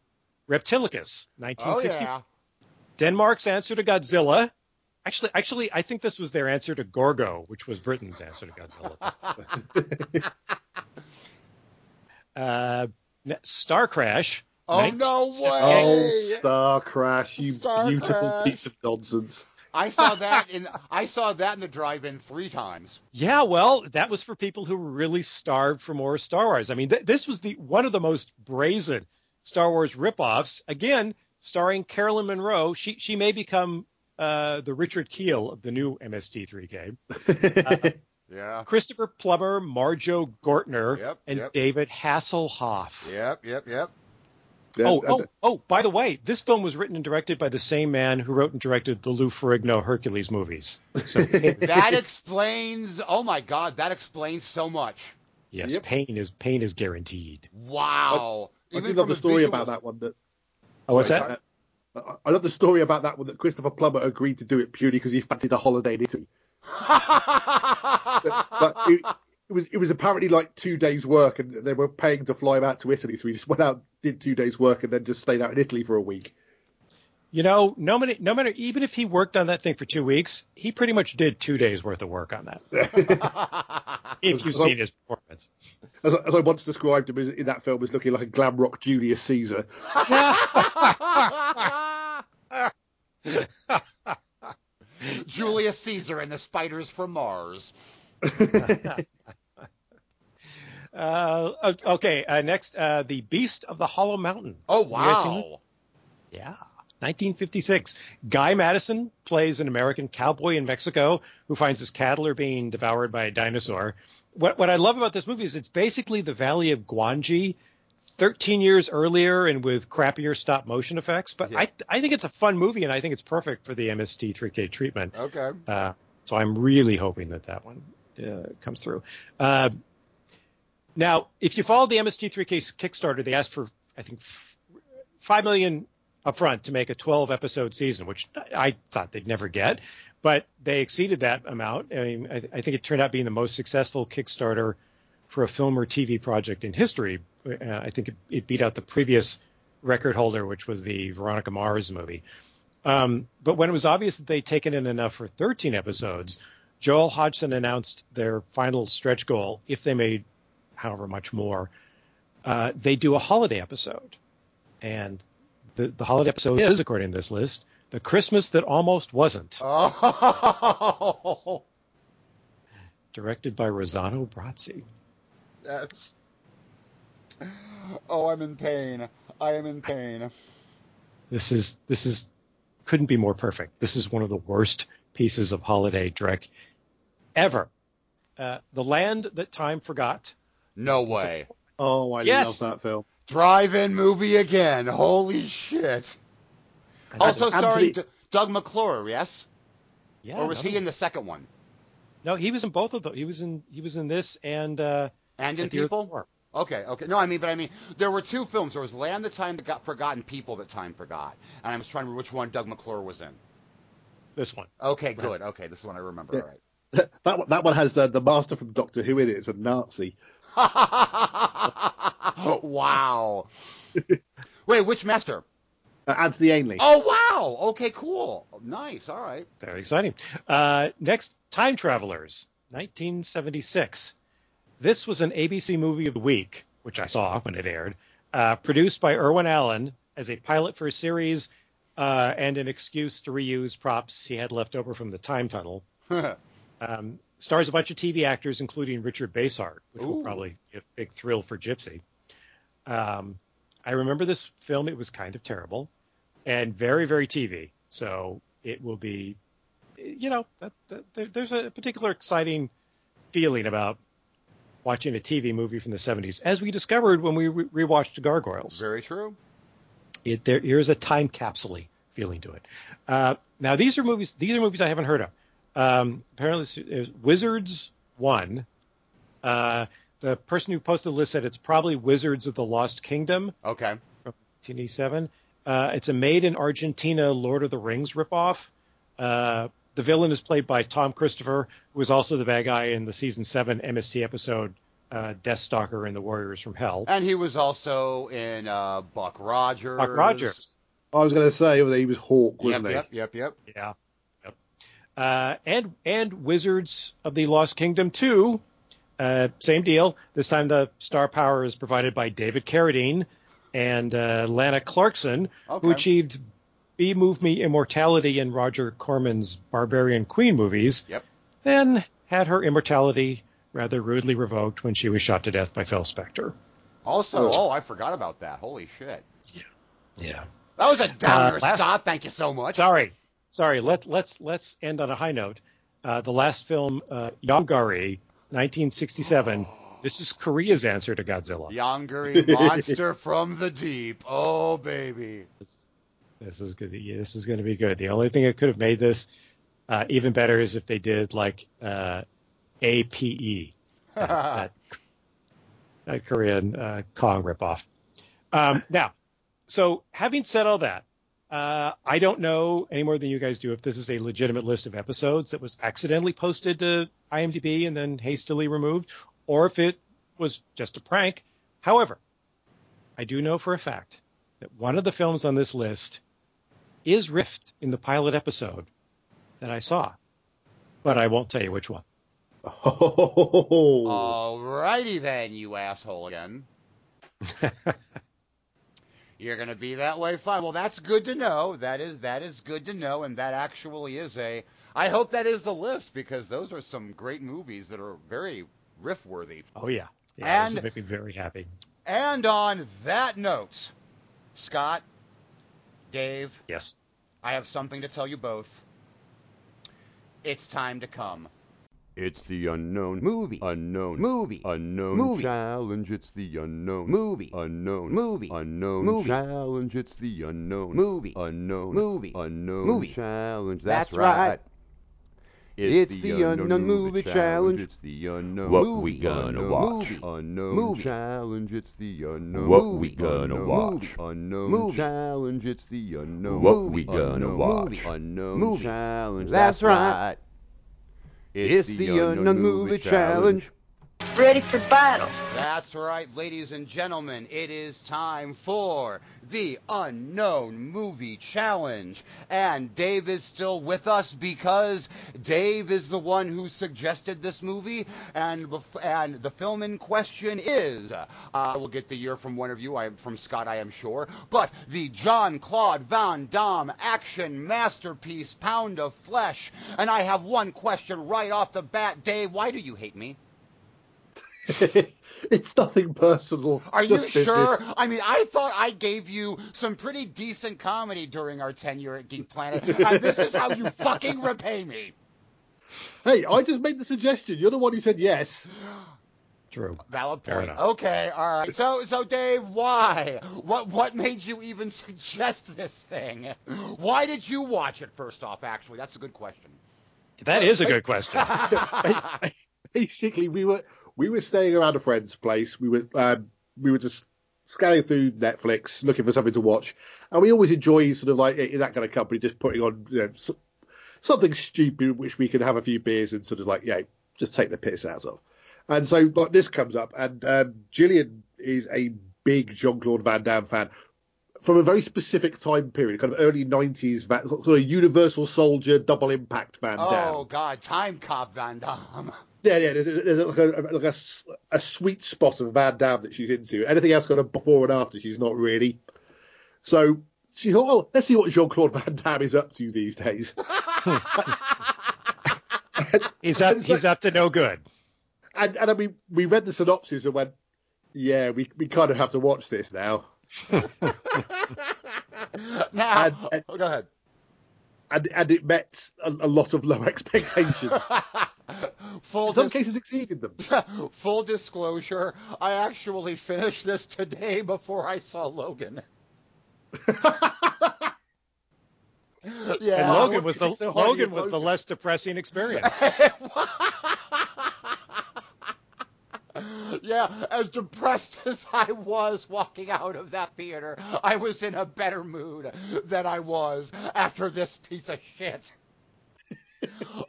Speaker 6: Reptilicus,
Speaker 1: oh
Speaker 6: 1960.
Speaker 1: yeah.
Speaker 6: Denmark's answer to Godzilla. Actually, actually, I think this was their answer to Gorgo, which was Britain's answer to Godzilla. uh, Star Crash.
Speaker 1: Oh
Speaker 6: 19-
Speaker 1: no way!
Speaker 5: Oh, Star Crash, you
Speaker 1: Star
Speaker 5: beautiful
Speaker 1: Crash.
Speaker 5: piece of nonsense.
Speaker 1: I saw that in I saw that in the drive-in three times.
Speaker 6: Yeah, well, that was for people who were really starved for more Star Wars. I mean, th- this was the one of the most brazen Star Wars ripoffs. Again, starring Caroline Munro. She she may become uh, the Richard Kiel of the new MST3K.
Speaker 1: Yeah.
Speaker 6: Christopher Plummer, Marjoe Gortner,
Speaker 1: Yep,
Speaker 6: and
Speaker 1: yep.
Speaker 6: David Hasselhoff.
Speaker 1: Yep. Yep. Yep.
Speaker 5: Yeah,
Speaker 6: Oh,
Speaker 5: and-
Speaker 6: oh, oh! By the way, this film was written and directed by the same man who wrote and directed the Lou Ferrigno Hercules movies. So
Speaker 1: That explains. Oh my God, that explains so much.
Speaker 6: yes,
Speaker 5: Yep.
Speaker 6: pain is pain is guaranteed.
Speaker 1: Wow.
Speaker 5: I
Speaker 1: Even
Speaker 5: do love the story
Speaker 1: visual-
Speaker 5: about that one. That
Speaker 6: Oh, what's
Speaker 5: sorry,
Speaker 6: that?
Speaker 5: uh, I love the story about that one that Christopher Plummer agreed to do it purely because he fancied a holiday in Italy. But it, it was it was apparently like two days' work, and they were paying to fly him out to Italy, so he just went out, did two days' work, and then just stayed out in Italy for a week.
Speaker 6: You know, no matter, no matter, even if he worked on that thing for two weeks, he pretty much did two days worth of work on that. If you've
Speaker 5: Well-
Speaker 6: seen his performance.
Speaker 5: As, I- as I once described him in that film as looking like a glam rock Julius Caesar.
Speaker 1: Julius Caesar and the spiders from Mars.
Speaker 6: Uh, okay, uh, next, uh, the Beast of the Hollow Mountain.
Speaker 1: Oh
Speaker 6: You guys seen
Speaker 1: wow.
Speaker 6: Yeah. 1956. Guy Madison plays an American cowboy in Mexico who finds his cattle are being devoured by a dinosaur. What, what I love about this movie is it's basically the Valley of Gwangi 13 years earlier and with crappier stop motion effects. But
Speaker 1: Yeah.
Speaker 6: I, I think it's a fun movie and I think it's perfect for the MST3K treatment.
Speaker 1: Okay.
Speaker 6: Uh, so I'm really hoping that that one uh, comes through. Uh, now, if you follow the MST3K Kickstarter, they asked for I think five million upfront to make a 12 episode season, which I thought they'd never get, but they exceeded that amount. I mean, I, I think it turned out being the most successful Kickstarter for a film or TV project in history. Uh, I think it, it beat out the previous record holder, which was the Veronica Mars movie. Um, but when it was obvious that they'd taken in enough for 13 episodes, Joel Hodgson announced their final stretch goal, if they made however much more, uh, they do a holiday episode. And the, the holiday episode is, according to this list, The Christmas That Almost Wasn't,
Speaker 1: Oh,
Speaker 6: directed by Rossano Brazzi.
Speaker 1: that's. Oh, I'm in pain. I am in pain.
Speaker 6: This is this is couldn't be more perfect. This is one of the worst pieces of holiday dreck ever. Uh, the Land That Time Forgot.
Speaker 1: No way.
Speaker 5: Oh, I
Speaker 6: Yes.
Speaker 5: love that film.
Speaker 1: Drive-in movie again. Holy shit.
Speaker 6: And
Speaker 1: Also
Speaker 5: Anthony-
Speaker 1: starring D- Doug McClure, yes?
Speaker 6: yeah,
Speaker 1: or was
Speaker 6: no.
Speaker 1: he in the second one?
Speaker 6: No, he was in both of them. He was in he was in this and uh,
Speaker 1: And in
Speaker 6: the Earth
Speaker 1: People?
Speaker 6: War.
Speaker 1: Okay, okay. No, I mean, but I mean, there were two films. There was Land That Time That Got Forgotten, People That Time Forgot. And I was trying to remember which one Doug McClure was in.
Speaker 6: This one.
Speaker 1: Okay, good. Okay, this is one I remember.
Speaker 5: Yeah.
Speaker 1: All right.
Speaker 5: That one, that one has the, the master from Doctor Who in it. It's a Nazi.
Speaker 1: wow. Wait, which master?
Speaker 5: Uh, Anthony Ainley.
Speaker 1: Oh, wow. Okay, cool. Nice. All right.
Speaker 6: Very exciting. Uh, next, Time Travelers, 1976. This was an ABC movie of the week, which I saw when it aired, uh, produced by Irwin Allen as a pilot for a series uh, and an excuse to reuse props he had left over from the time tunnel. Um, stars a bunch of TV actors, including Richard Basehart, which will probably be a big thrill for Gypsy. Um, I remember this film; it was kind of terrible and very, very TV. So it will be, you know, that, that, there, there's a particular exciting feeling about watching a TV movie from the 70s, as we discovered when we re- rewatched Gargoyles
Speaker 1: Very true.
Speaker 6: it there here's a time capsule feeling to it. Uh, now these are movies these are movies I haven't heard of. Um, apparently, this is Wizards one. Uh, the person who posted the list said it's probably Wizards of the Lost Kingdom,
Speaker 1: Okay.
Speaker 6: 1987. Uh, it's a made in Argentina Lord of the Rings ripoff. Uh, the villain is played by Thom Christopher, who was also the bad guy in the season seven MST episode uh, Deathstalker and the Warriors from Hell.
Speaker 1: And he was also in uh, Buck Rogers.
Speaker 6: Buck Rogers.
Speaker 5: I was going to say he was Hawk,
Speaker 1: Yep,
Speaker 5: wasn't he?
Speaker 1: yep, yep, yep.
Speaker 6: Yeah. Yep. Uh, and and Wizards of the Lost Kingdom 2, uh, same deal. This time the star power is provided by David Carradine and uh, Lana Clarkson,
Speaker 1: Okay.
Speaker 6: who achieved B Move Me immortality in Roger Corman's Barbarian Queen movies,
Speaker 1: Yep.
Speaker 6: then had her immortality rather rudely revoked when she was shot to death by Phil Spector.
Speaker 1: Also,
Speaker 5: Oh.
Speaker 1: oh, I forgot about that. Holy shit.
Speaker 6: Yeah. Yeah.
Speaker 1: That was a downer,
Speaker 6: last-
Speaker 1: Scott. Thank you so much.
Speaker 6: Sorry, sorry. Let let's let's end on a high note. Uh, the last film, uh, Yongari, 1967. This is Korea's answer to Godzilla.
Speaker 1: Yongari monster from the deep. Oh, baby.
Speaker 6: This is good. This is going to be good. The only thing that could have made this uh, even better is if they did like uh, APE, that, that, that Korean uh, Kong ripoff. Um, now, so having said all that, uh, I don't know any more than you guys do if this is a legitimate list of episodes that was accidentally posted to IMDb and then hastily removed, or if it was just a prank. However, I do know for a fact that one of the films on this list is riffed in the pilot episode that I saw, but I won't tell you which one.
Speaker 5: Oh,
Speaker 1: All righty then, you asshole again. You're gonna be that way, fine. Well, that's good to know. That is that is good to know, and that actually is a. I hope that is the list because those are some great movies that are very riff worthy.
Speaker 6: Oh yeah, yeah,
Speaker 1: And-
Speaker 6: make me very happy.
Speaker 1: And on that note, Scott, Dave,
Speaker 6: Yes.
Speaker 1: I have something to tell you both. It's time to come.
Speaker 4: It's the unknown movie. Unknown movie. Unknown
Speaker 1: Movie.
Speaker 4: challenge. It's the unknown
Speaker 1: Movie.
Speaker 4: Unknown
Speaker 1: Movie.
Speaker 4: Unknown
Speaker 1: Movie.
Speaker 4: challenge. It's the unknown
Speaker 1: Movie.
Speaker 4: Unknown
Speaker 1: Movie.
Speaker 4: Unknown
Speaker 1: Movie.
Speaker 4: challenge.
Speaker 1: That's
Speaker 4: That's,
Speaker 1: right.
Speaker 4: right. It's, the, unknown, movie challenge. It's the unknown
Speaker 3: What
Speaker 4: movie.
Speaker 3: we gonna
Speaker 4: unknown
Speaker 3: watch?
Speaker 4: Movie. Unknown
Speaker 1: Movie.
Speaker 4: challenge. It's the unknown
Speaker 3: What
Speaker 4: movie.
Speaker 3: we gonna
Speaker 4: Unknown
Speaker 3: watch?
Speaker 4: movie. Unknown
Speaker 1: Movie.
Speaker 4: challenge. It's the unknown
Speaker 3: What
Speaker 4: movie.
Speaker 3: we gonna
Speaker 4: Unknown
Speaker 3: watch?
Speaker 4: movie. Unknown
Speaker 1: Movie.
Speaker 4: challenge.
Speaker 1: That's
Speaker 4: That's right. It's the unknown movie challenge.
Speaker 7: Ready for battle.
Speaker 1: That's right, ladies and gentlemen. It is time for the Unknown Movie Challenge. And Dave is still with us because Dave is the one who suggested this movie. And, and the film in question is, uh, I will get the year from one of you, I, am from Scott, I am sure, but the Jean Claude Van Damme action masterpiece, Pound of Flesh. And I have one question right off the bat. Dave, why do you hate me?
Speaker 5: it's nothing personal.
Speaker 1: Are you
Speaker 5: Just business.
Speaker 1: sure? I mean, I thought I gave you some pretty decent comedy during our tenure at Geek Planet, and this is how you fucking repay me.
Speaker 5: Hey, I just made the suggestion. You're the one who said yes.
Speaker 6: True.
Speaker 1: Valid point. Okay, all right. So, so Dave, why? What what made you even suggest this thing? Why did you watch it? First off, actually, that's a good question.
Speaker 6: That is a good question.
Speaker 5: Basically, we were we were staying around a friend's place. We were um, we were just scanning through Netflix, looking for something to watch, and we always enjoy sort of like in that kind of company, just putting on you know, so- something stupid which we can have a few beers and sort of like yeah, just take the piss out of. And so like this comes up, and um, Gillian is a big Jean Claude Van Damme fan. From a very specific time period, kind of early '90s, va- sort of Universal Soldier, Double Impact Van Damme.
Speaker 1: Oh God, Time Cop Van Damme.
Speaker 5: Yeah, yeah. There's, there's like, a, like a s- a sweet spot of Van Damme that she's into. Anything else kind of before and after, she's not really. So she thought, well, let's see what Jean Claude Van Damme is up to these days.
Speaker 6: He's up.
Speaker 5: It's
Speaker 6: He's up to no good.
Speaker 5: And and I mean, we read the synopsis and went, yeah, we we kind of have to watch this now.
Speaker 1: Now,
Speaker 5: And- and-
Speaker 1: oh, go ahead.
Speaker 5: And and it met a, a lot of low expectations.
Speaker 1: Full
Speaker 5: In some
Speaker 1: dis-
Speaker 5: cases, exceeded them.
Speaker 1: Full disclosure, I actually finished this today before I saw Logan. yeah.
Speaker 6: And Logan was the
Speaker 5: so hard to
Speaker 6: Logan was the less depressing experience.
Speaker 1: yeah, as depressed as I was walking out of that theater, I was in a better mood than I was after this piece of shit.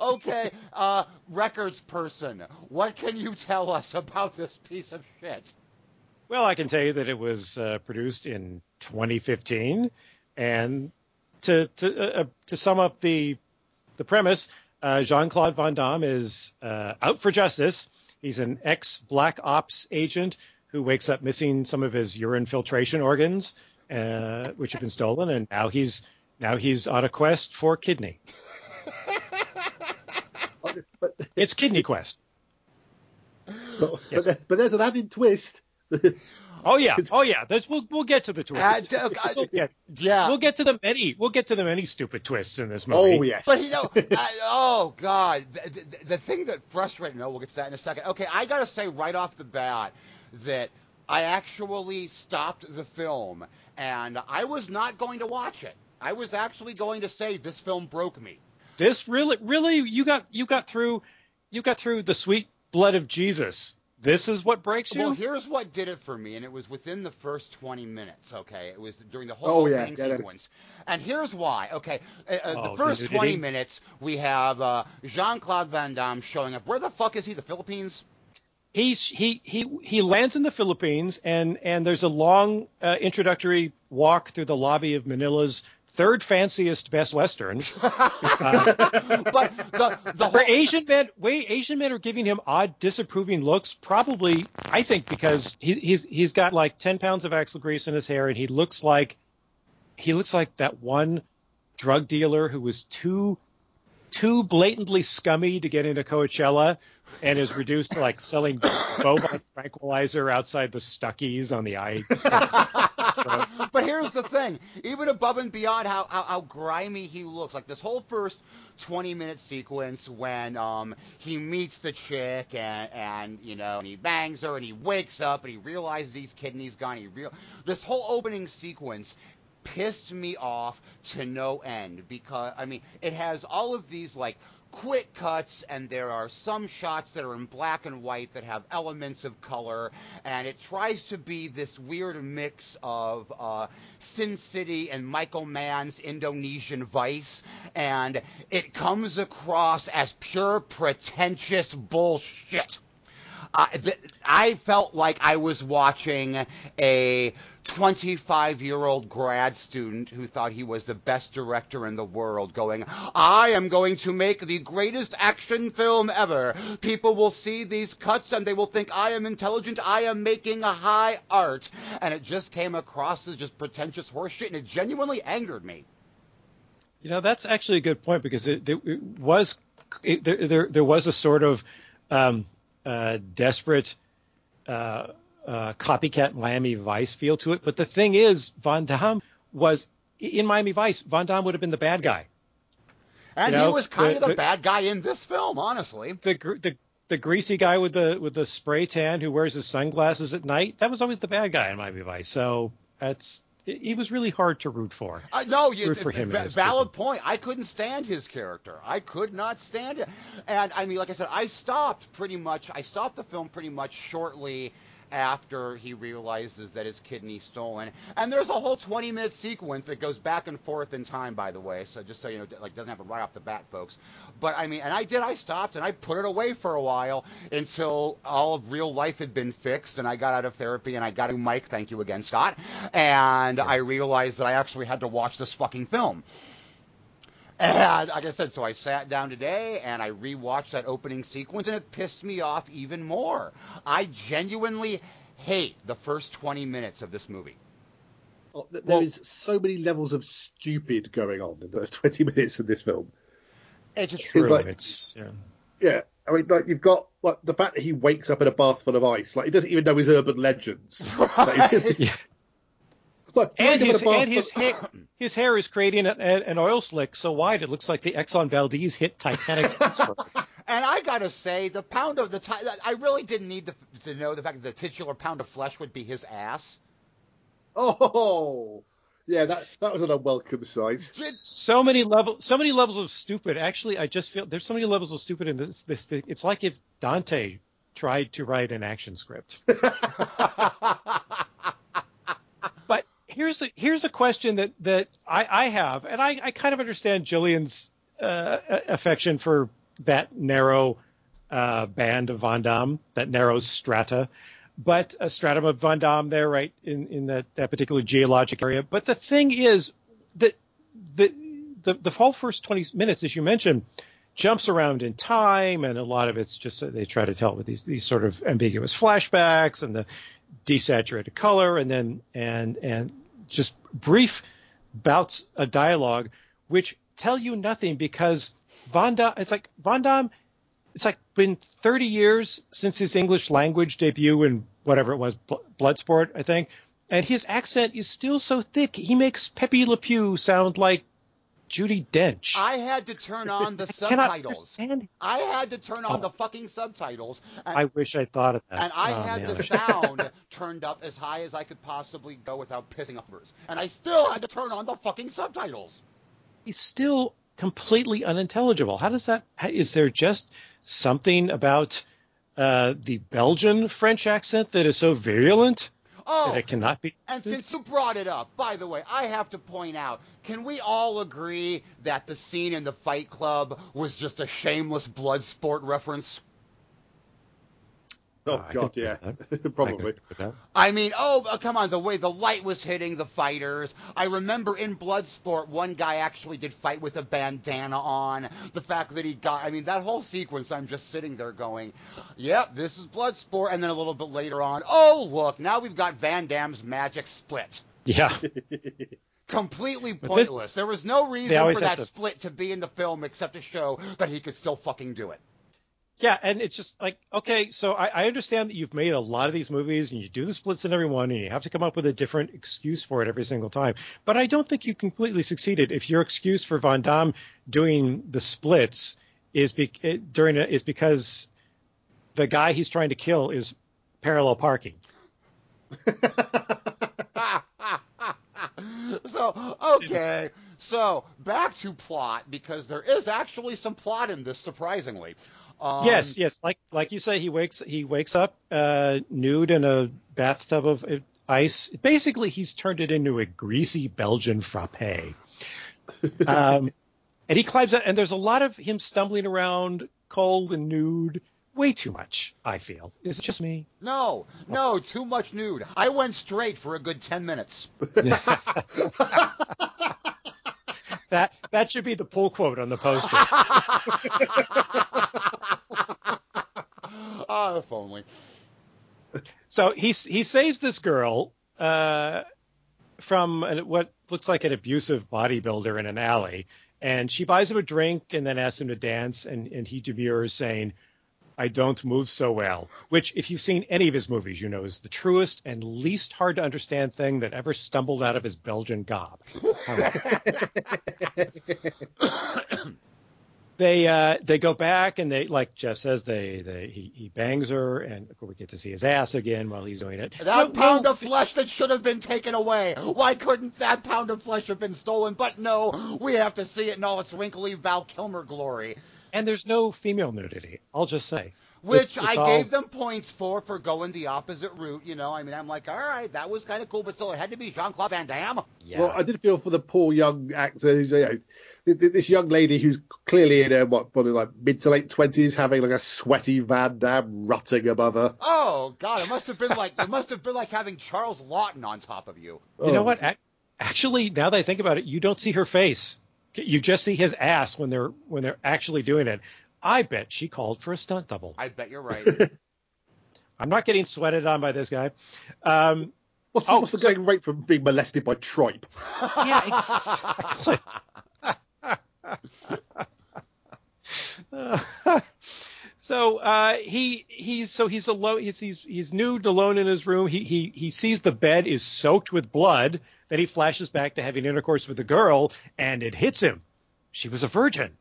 Speaker 1: Okay, uh, records person, what can you tell us about this piece of shit?
Speaker 6: Well, I can tell you that it was uh, produced in 2015, and to to uh, uh, to sum up the the premise, uh, Jean Claude Van Damme is uh, out for justice. He's an ex Black Ops agent who wakes up missing some of his urine filtration organs, which have been stolen, and now he's now he's on a quest for kidney.
Speaker 5: But,
Speaker 6: It's Kidney Quest.
Speaker 5: but,
Speaker 6: Yes.
Speaker 5: but, but there's an added twist.
Speaker 6: Oh yeah, oh yeah. That's, we'll we'll get to the
Speaker 1: Uh,
Speaker 6: twist.
Speaker 1: d- uh,
Speaker 6: We'll get,
Speaker 1: yeah.
Speaker 6: we'll get to the many we'll get to the many stupid twists in this movie.
Speaker 5: oh yes.
Speaker 1: But you know, I, oh god, the, the, the thing that frustrated me. Oh, we'll get to that in a second. Okay, I gotta say right off the bat that I actually stopped the film, and I was not going to watch it. I was actually going to say this film broke me.
Speaker 6: This really, really, you got you got through, you got through the sweet blood of Jesus. This is what breaks you.
Speaker 1: Well, here's what did it for me, and it was within the first 20 minutes. Okay, it was during the
Speaker 5: Oh,
Speaker 1: whole
Speaker 5: yeah,
Speaker 1: opening
Speaker 5: yeah, that-
Speaker 1: sequence, and here's why. Okay, uh, uh,
Speaker 6: Oh,
Speaker 1: the first
Speaker 6: did- did
Speaker 1: 20
Speaker 6: he?
Speaker 1: minutes we have uh, Jean Claude Van Damme showing up. Where the fuck is he? The Philippines?
Speaker 6: He's he he he lands in the Philippines, and and there's a long uh, introductory walk through the lobby of Manila's third fanciest Best Western. Uh,
Speaker 1: but the the whole,
Speaker 6: Asian men, way Asian men are giving him odd, disapproving looks. Probably, I think, because he, he's he's got like ten pounds of axle grease in his hair, and he looks like he looks like that one drug dealer who was too too blatantly scummy to get into Coachella, and is reduced to like selling bovine tranquilizer outside the Stuckey's on the I.
Speaker 1: but here's the thing: even above and beyond how, how how grimy he looks, like this whole first 20 minute sequence when um he meets the chick and and you know and he bangs her and he wakes up and he realizes he's kidney's gone. He real this whole opening sequence pissed me off to no end because I mean it has all of these like quick cuts and there are some shots that are in black and white that have elements of color and it tries to be this weird mix of uh, Sin City and Michael Mann's Indonesian Vice and it comes across as pure pretentious bullshit. I, th- I felt like I was watching a 25 year old grad student who thought he was the best director in the world going, I am going to make the greatest action film ever. People will see these cuts and they will think I am intelligent. I am making a high art. And it just came across as just pretentious horseshit and it genuinely angered me.
Speaker 6: You know, that's actually a good point because it, it, it was it, there, there there was a sort of um, uh, desperate uh, uh, copycat Miami Vice feel to it. But the thing is, Von Damme was in Miami Vice. Von Damme would have been the bad guy.
Speaker 1: And
Speaker 6: You know,
Speaker 1: he was kind
Speaker 6: the-
Speaker 1: of the,
Speaker 6: the-
Speaker 1: bad guy in this film, honestly.
Speaker 6: The the the greasy guy with the with the spray tan who wears his sunglasses at night. That was always the bad guy in Miami Vice. So that's he was really hard to root for.
Speaker 1: Uh, no, you,
Speaker 6: Root for him this
Speaker 1: valid point. I couldn't stand his character. I could not stand it. And I mean, like I said, I stopped pretty much. I stopped the film pretty much shortly after he realizes that his kidney's stolen. And there's a whole 20 minute sequence that goes back and forth in time, by the way. So just so you know, like doesn't happen right off the bat, folks. But I mean, and I did. I stopped and I put it away for a while until all of real life had been fixed, and I got out of therapy and I got a mic. Thank you again, Scott. And I realized that I actually had to watch this fucking film. And like I said, so I sat down today and I rewatched that opening sequence, and it pissed me off even more. I genuinely hate the first 20 minutes of this movie.
Speaker 5: Oh, There
Speaker 6: Well-
Speaker 5: is so many levels of stupid going on in those 20 minutes of this film.
Speaker 1: It's just
Speaker 6: True,
Speaker 5: like-
Speaker 6: it's yeah.
Speaker 5: Yeah, I mean, like you've got like the fact that he wakes up in a bath full of ice, like he doesn't even know his urban legends.
Speaker 1: Right.
Speaker 6: Yeah.
Speaker 5: Like, you
Speaker 6: And
Speaker 5: wake up in a
Speaker 6: his, and his,
Speaker 5: full-
Speaker 6: hair, his hair is creating an, an oil slick so wide it looks like the Exxon Valdez hit Titanic's iceberg.
Speaker 1: And I gotta say, the pound of the ti I really didn't need to, to know the fact that the titular pound of flesh would be his ass.
Speaker 5: Oh, yeah, that that was an unwelcome sight.
Speaker 1: Did,
Speaker 6: so many levels, so many levels of stupid. Actually, I just feel there's so many levels of stupid in this. This it's like if Dante tried to write an action script. here's a here's a question that that I, I have, and I, I kind of understand Jillian's uh, affection for that narrow uh, band of Von Damme, that narrow strata, but a stratum of Von Damme there, right in in that that particular geologic area. But the thing is that the the the whole first 20 minutes, as you mentioned, jumps around in time, and a lot of it's just they try to tell with these these sort of ambiguous flashbacks and the desaturated color, and then and and just brief bouts of dialogue, which tell you nothing because Von Damme, it's like Von Damme, it's like been 30 years since his English language debut in whatever it was, Bl- Bloodsport, I think, and his accent is still so thick. He makes Pepe Le Pew sound like Judi Dench.
Speaker 1: I had to turn on the
Speaker 6: I
Speaker 1: subtitles. I had to turn on
Speaker 6: Oh.
Speaker 1: the fucking subtitles. And
Speaker 6: I wish I thought of that.
Speaker 1: And I
Speaker 6: Oh,
Speaker 1: had
Speaker 6: man.
Speaker 1: the sound turned up as high as I could possibly go without pissing off others. And I still had to turn on the fucking subtitles.
Speaker 6: He's still completely unintelligible. How does that? Is there just something about uh, the Belgian French accent that is so virulent
Speaker 1: Oh,
Speaker 6: it cannot be?
Speaker 1: and since you brought it up, by the way, I have to point out, can we all agree that the scene in the Fight Club was just a shameless blood sport reference?
Speaker 5: Oh
Speaker 6: Uh,
Speaker 5: God, yeah, probably.
Speaker 6: With that.
Speaker 1: I mean, oh, uh, come on, the way the light was hitting the fighters. I remember in Bloodsport, one guy actually did fight with a bandana on. The fact that he got, I mean, that whole sequence, I'm just sitting there going, yep, this is Bloodsport. And then a little bit later on, oh, look, now we've got Van Damme's magic split.
Speaker 6: Yeah.
Speaker 1: Completely
Speaker 6: But this-
Speaker 1: pointless. there was no reason for that
Speaker 6: to-
Speaker 1: split to be in the film except to show that he could still fucking do it.
Speaker 6: Yeah, and it's just like okay, so I, I understand that you've made a lot of these movies and you do the splits in every one, and you have to come up with a different excuse for it every single time. But I don't think you completely succeeded if your excuse for Von Damme doing the splits is be, it, during it is because the guy he's trying to kill is parallel parking.
Speaker 1: Ah, so okay so back to plot because there is actually some plot in this surprisingly um,
Speaker 6: yes, yes, like like you say, he wakes he wakes up uh, nude in a bathtub of uh, ice. Basically, he's turned it into a greasy Belgian frappe. Um, and he climbs out, and there's a lot of him stumbling around, cold and nude, way too much. I feel. Is it just me?
Speaker 1: No, no, too much nude. I went straight for a good ten minutes.
Speaker 6: That that should be the pull quote on the poster.
Speaker 1: oh, if only.
Speaker 6: So he he saves this girl uh, from an, what looks like an abusive bodybuilder in an alley, and she buys him a drink and then asks him to dance, and and he demurs, saying, "I don't move so well." Which, if you've seen any of his movies, you know is the truest and least hard to understand thing that ever stumbled out of his Belgian gob. they uh, they go back and they like Jeff says they they he, he bangs her and of course we get to see his ass again while he's doing it.
Speaker 1: That
Speaker 6: No-
Speaker 1: pound
Speaker 6: no-
Speaker 1: of flesh that should have been taken away. Why couldn't that pound of flesh have been stolen? But no, we have to see it in all its wrinkly Val Kilmer glory.
Speaker 6: And there's no female nudity. I'll just say.
Speaker 1: Which
Speaker 6: It's-
Speaker 1: I
Speaker 6: all-
Speaker 1: gave them points for for going the opposite route. You know, I mean, I'm like, all right, that was kind of cool, but still, it had to be Jean Claude Van Damme.
Speaker 6: Yeah.
Speaker 5: Well, I did feel for the poor young actor. You know, th- th- this young lady who's clearly in her what, probably like mid to late twenties, having like a sweaty Van Damme rutting above her.
Speaker 1: Oh God, it must have been like it must have been like having Charles Laughton on top of you.
Speaker 6: you know
Speaker 5: Oh.
Speaker 6: what? Actually, now that I think about it, you don't see her face. You just see his ass when they're when they're actually doing it. I bet she called for a stunt double.
Speaker 1: I bet you're right.
Speaker 6: I'm not getting sweated on by this guy. Um,
Speaker 5: What's,
Speaker 6: Oh,
Speaker 5: what's the
Speaker 6: so-
Speaker 5: going rate for being molested by tripe?
Speaker 6: yeah, exactly. so uh, he he's so he's alone. He's, he's he's nude, alone in his room. He he he sees the bed is soaked with blood. Then he flashes back to having intercourse with the girl, and it hits him. She was a virgin,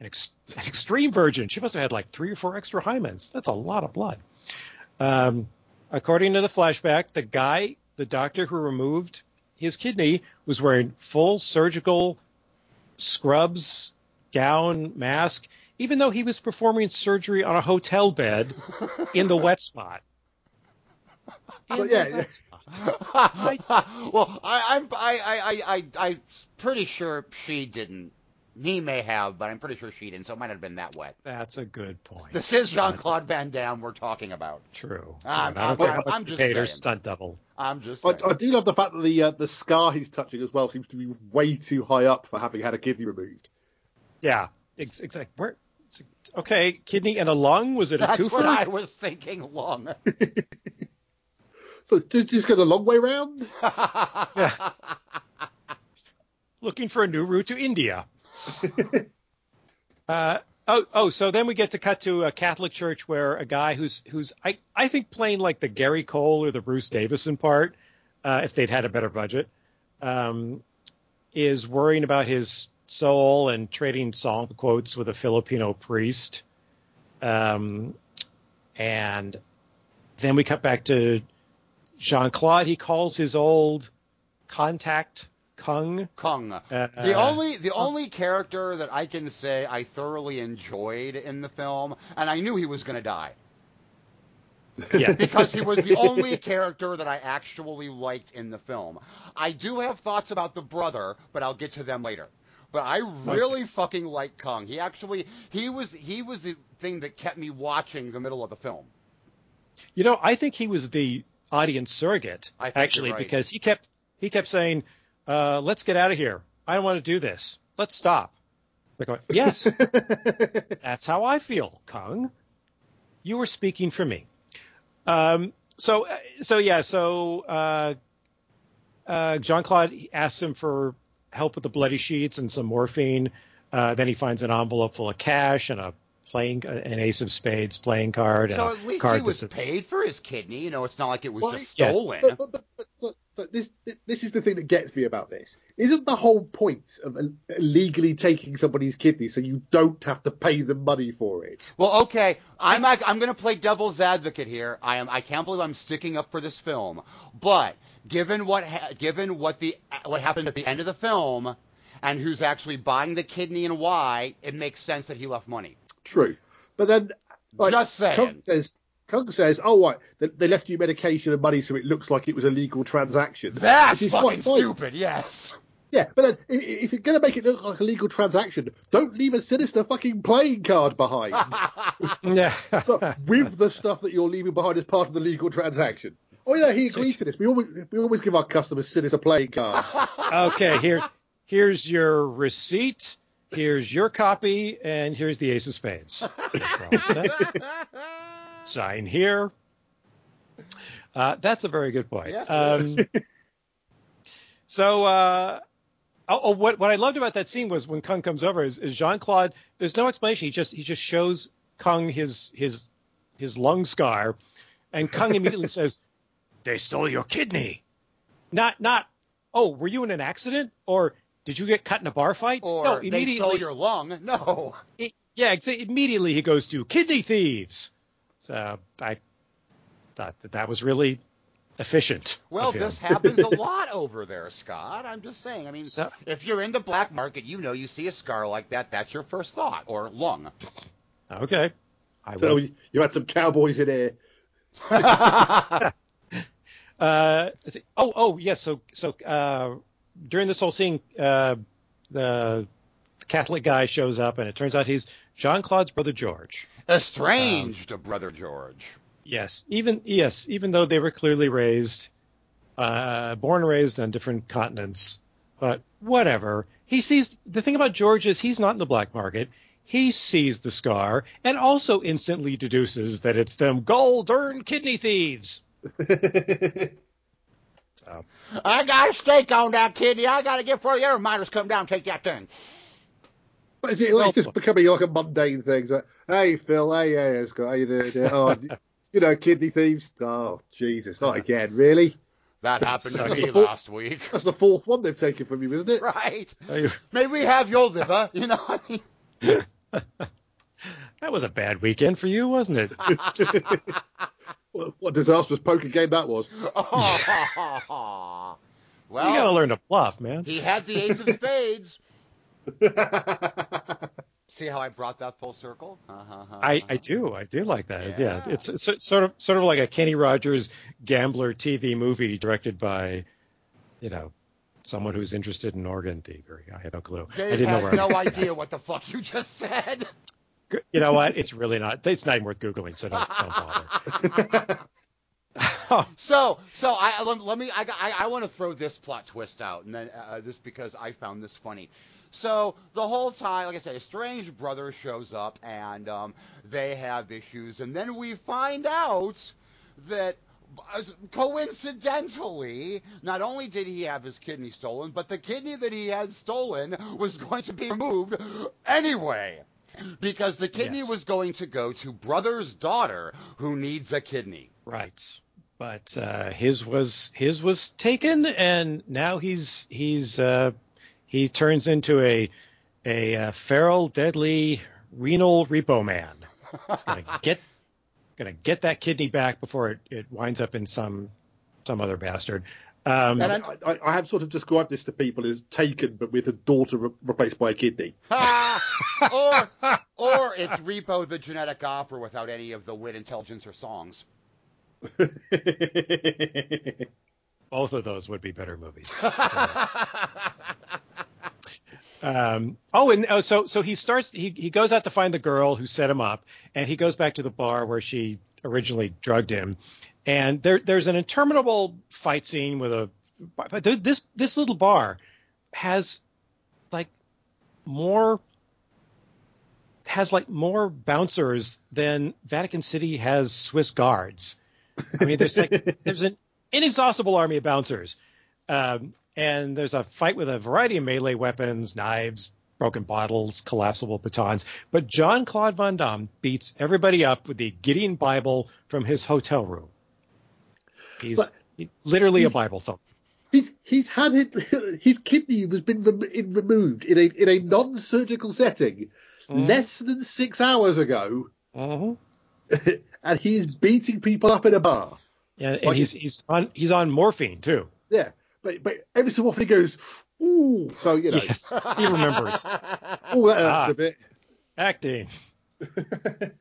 Speaker 6: an, ex, an extreme virgin. She must have had like three or four extra hymens. That's a lot of blood. Um, according to the flashback, the guy, the doctor who removed his kidney, was wearing full surgical scrubs, gown, mask, even though he was performing surgery on a hotel bed in the wet spot. In
Speaker 5: But
Speaker 6: the
Speaker 5: yeah,
Speaker 6: wet spot.
Speaker 1: well, I, I'm I, I I I I'm pretty sure she didn't. He may have, but I'm pretty sure she didn't. So it might not have been that wet.
Speaker 6: That's a good point.
Speaker 1: This is Jean Claude Van Damme we're talking about.
Speaker 6: True.
Speaker 1: I'm-
Speaker 6: I don't
Speaker 1: I'm-
Speaker 6: care how much
Speaker 1: I'm just
Speaker 6: paid her
Speaker 1: saying.
Speaker 6: stunt double.
Speaker 1: I'm just
Speaker 5: I,
Speaker 1: saying.
Speaker 5: I do love the fact that the uh, the scar he's touching as well seems to be way too high up for having had a kidney removed.
Speaker 6: Yeah, exactly. Where? Okay, kidney and a lung. Was it a
Speaker 1: That's
Speaker 6: twofer?
Speaker 1: what I was thinking. Lung.
Speaker 5: So just, just go the long way round.
Speaker 6: looking for a new route to India. uh, oh, oh, so then we get to cut to a Catholic church where a guy who's who's I I think playing like the Gary Cole or the Bruce Davison part, uh, if they'd had a better budget, um, is worrying about his soul and trading song quotes with a Filipino priest. Um, and then we cut back to Jean Claude. He calls his old contact Kung.
Speaker 1: Kung.
Speaker 6: Uh,
Speaker 1: The only the only character that I can say I thoroughly enjoyed in the film, and I knew he was going to die
Speaker 6: yeah.
Speaker 1: because he was the only character that I actually liked in the film. I do have thoughts about the brother, but I'll get to them later. But I really fucking like Kong. He actually he was he was the thing that kept me watching the middle of the film.
Speaker 6: You know, I think he was the audience surrogate
Speaker 1: I
Speaker 6: actually
Speaker 1: right.
Speaker 6: because he kept he kept saying, uh, "Let's get out of here. I don't want to do this. Let's stop." Like, going, yes, that's how I feel, Kung. You were speaking for me. Um, so, uh, so yeah, so uh, uh, Jean Claude asks him for help with the bloody sheets and some morphine. Uh, then he finds an envelope full of cash and a playing an ace of spades playing card. and
Speaker 1: So
Speaker 6: a
Speaker 1: at least
Speaker 6: card
Speaker 1: he was
Speaker 6: that's a-
Speaker 1: paid for his kidney. You know, it's not like it was
Speaker 5: Well,
Speaker 1: just
Speaker 6: yeah.
Speaker 1: stolen.
Speaker 5: But, but, but, but, but, but this this is the thing that gets me about this. Isn't the whole point of illegally taking somebody's kidney so you don't have to pay them money for it?
Speaker 1: Well, okay, I'm ac- I'm going to play devil's advocate here. I am I can't believe I'm sticking up for this film, but given what ha- given what the what happened at the end of the film, and who's actually buying the kidney and why, it makes sense that he left money.
Speaker 5: True, but then like,
Speaker 1: Just saying.
Speaker 5: Kung says, Kung says, "Oh, what? They, they left you medication and money, so it looks like it was a legal transaction."
Speaker 1: That's fucking
Speaker 5: fine.
Speaker 1: stupid. Yes.
Speaker 5: Yeah, but then i- i- if you're going to make it look like a legal transaction, don't leave a sinister fucking playing card behind
Speaker 6: Yeah.
Speaker 5: with the stuff that you're leaving behind as part of the legal transaction. Oh yeah, he agreed to this. We always we always give our customers sinister playing cards.
Speaker 6: okay, here, here's your receipt. Here's your copy, and here's the ace of spades. Well. Sign here. Uh, that's a very good point.
Speaker 1: Yes,
Speaker 6: Um, so, uh, oh, oh, what what I loved about that scene was when Kung comes over is, is Jean Claude. There's no explanation. He just he just shows Kung his his his lung scar, and Kung immediately says, "They stole your kidney." Not not. Oh, were you in an accident or did you get cut in a bar fight?
Speaker 1: Or
Speaker 6: no,
Speaker 1: they
Speaker 6: immediately.
Speaker 1: stole your lung. No.
Speaker 6: it- yeah, immediately he goes to kidney thieves. So I thought that that was really efficient.
Speaker 1: Well, this happens a lot over there, Scott. I'm just saying. I mean,
Speaker 6: So-
Speaker 1: if you're in the black market, you know, you see a scar like that, that's your first thought, or lung.
Speaker 6: Okay. I
Speaker 5: so
Speaker 6: will.
Speaker 5: you had some cowboys in here.
Speaker 6: Uh, oh, oh, yes. So, so uh, during this whole scene, uh, the Catholic guy shows up, and it turns out he's Jean Claude's brother George.
Speaker 1: Estranged, brother George.
Speaker 6: Yes, even yes, even though they were clearly raised, uh, born and raised on different continents, but whatever. He sees the thing about George is he's not in the black market. He sees the scar and also instantly deduces that it's them gold-earned kidney thieves.
Speaker 1: I got a stake on that kidney. I got to get for other miners come down and take that thing.
Speaker 5: But it's, it's just becoming like a mundane thing. So, hey Phil, hey, hey, hey, Scott, how you doing? Oh, you know, kidney thieves. Oh, Jesus, not again, really?
Speaker 1: That happened to
Speaker 6: Sucks.
Speaker 1: me last week.
Speaker 5: That's the fourth one they've taken from you, isn't it?
Speaker 1: Right. Maybe we have your liver, you know. what I mean,
Speaker 6: That was a bad weekend for you, wasn't it?
Speaker 5: What, what disastrous poker game that was.
Speaker 1: well,
Speaker 6: you gotta learn to bluff, man.
Speaker 1: he had the ace of spades. See how I brought that full circle? Uh-huh,
Speaker 6: I, I do. I do like that. Yeah.
Speaker 1: Yeah.
Speaker 6: It's, it's sort of sort of like a Kenny Rogers gambler TV movie directed by, you know, someone who's interested in organ thievery. I have no clue. I didn't know
Speaker 1: has
Speaker 6: where.
Speaker 1: no idea what the fuck you just said.
Speaker 6: You know what? It's really not. It's not even worth googling. So don't, don't bother.
Speaker 1: So, so I let, let me. I, I, I want to throw this plot twist out, and then uh, this because I found this funny. So the whole time, like I said, a strange brother shows up, and um, they have issues, and then we find out that. Coincidentally, not only did he have his kidney stolen, but the kidney that he had stolen was going to be removed anyway. Because the kidney
Speaker 6: Yes.
Speaker 1: was going to go to brother's daughter who needs a kidney.
Speaker 6: Right. But uh, his was his was taken, and now he's he's uh, he turns into a a uh, feral, deadly renal repo man. He's gonna get gonna get that kidney back before it, it winds up in some some other bastard. Um,
Speaker 1: And
Speaker 5: I, I, I have sort of described this to people as taken, but with a daughter re- replaced by a kidney.
Speaker 1: or or it's Repo the genetic opera without any of the wit, intelligence, or songs.
Speaker 6: both of those would be better movies. Um, oh, and oh, so so he starts. He he goes out to find the girl who set him up, and he goes back to the bar where she originally drugged him. And there there's an interminable fight scene with a. But this this little bar has like more has like more bouncers than Vatican City has Swiss guards. I mean, there's like there's an inexhaustible army of bouncers. Um, and there's a fight with a variety of melee weapons, knives, broken bottles, collapsible batons. But John Claude Van Damme beats everybody up with the Gideon Bible from his hotel room. He's
Speaker 5: But-
Speaker 6: literally a Bible thump.
Speaker 5: He's he's had it, his kidney has been rem- removed in a in a non-surgical setting
Speaker 6: Mhm.
Speaker 5: less than six hours ago,
Speaker 6: Mhm.
Speaker 5: and he's beating people up in a bar.
Speaker 6: Yeah, and
Speaker 5: Like-
Speaker 6: he's he's on he's on morphine too.
Speaker 5: Yeah, but but every so often he goes, ooh. So you know,
Speaker 6: Yes, he remembers
Speaker 5: oh that hurts
Speaker 6: Ah.
Speaker 5: a bit.
Speaker 6: acting.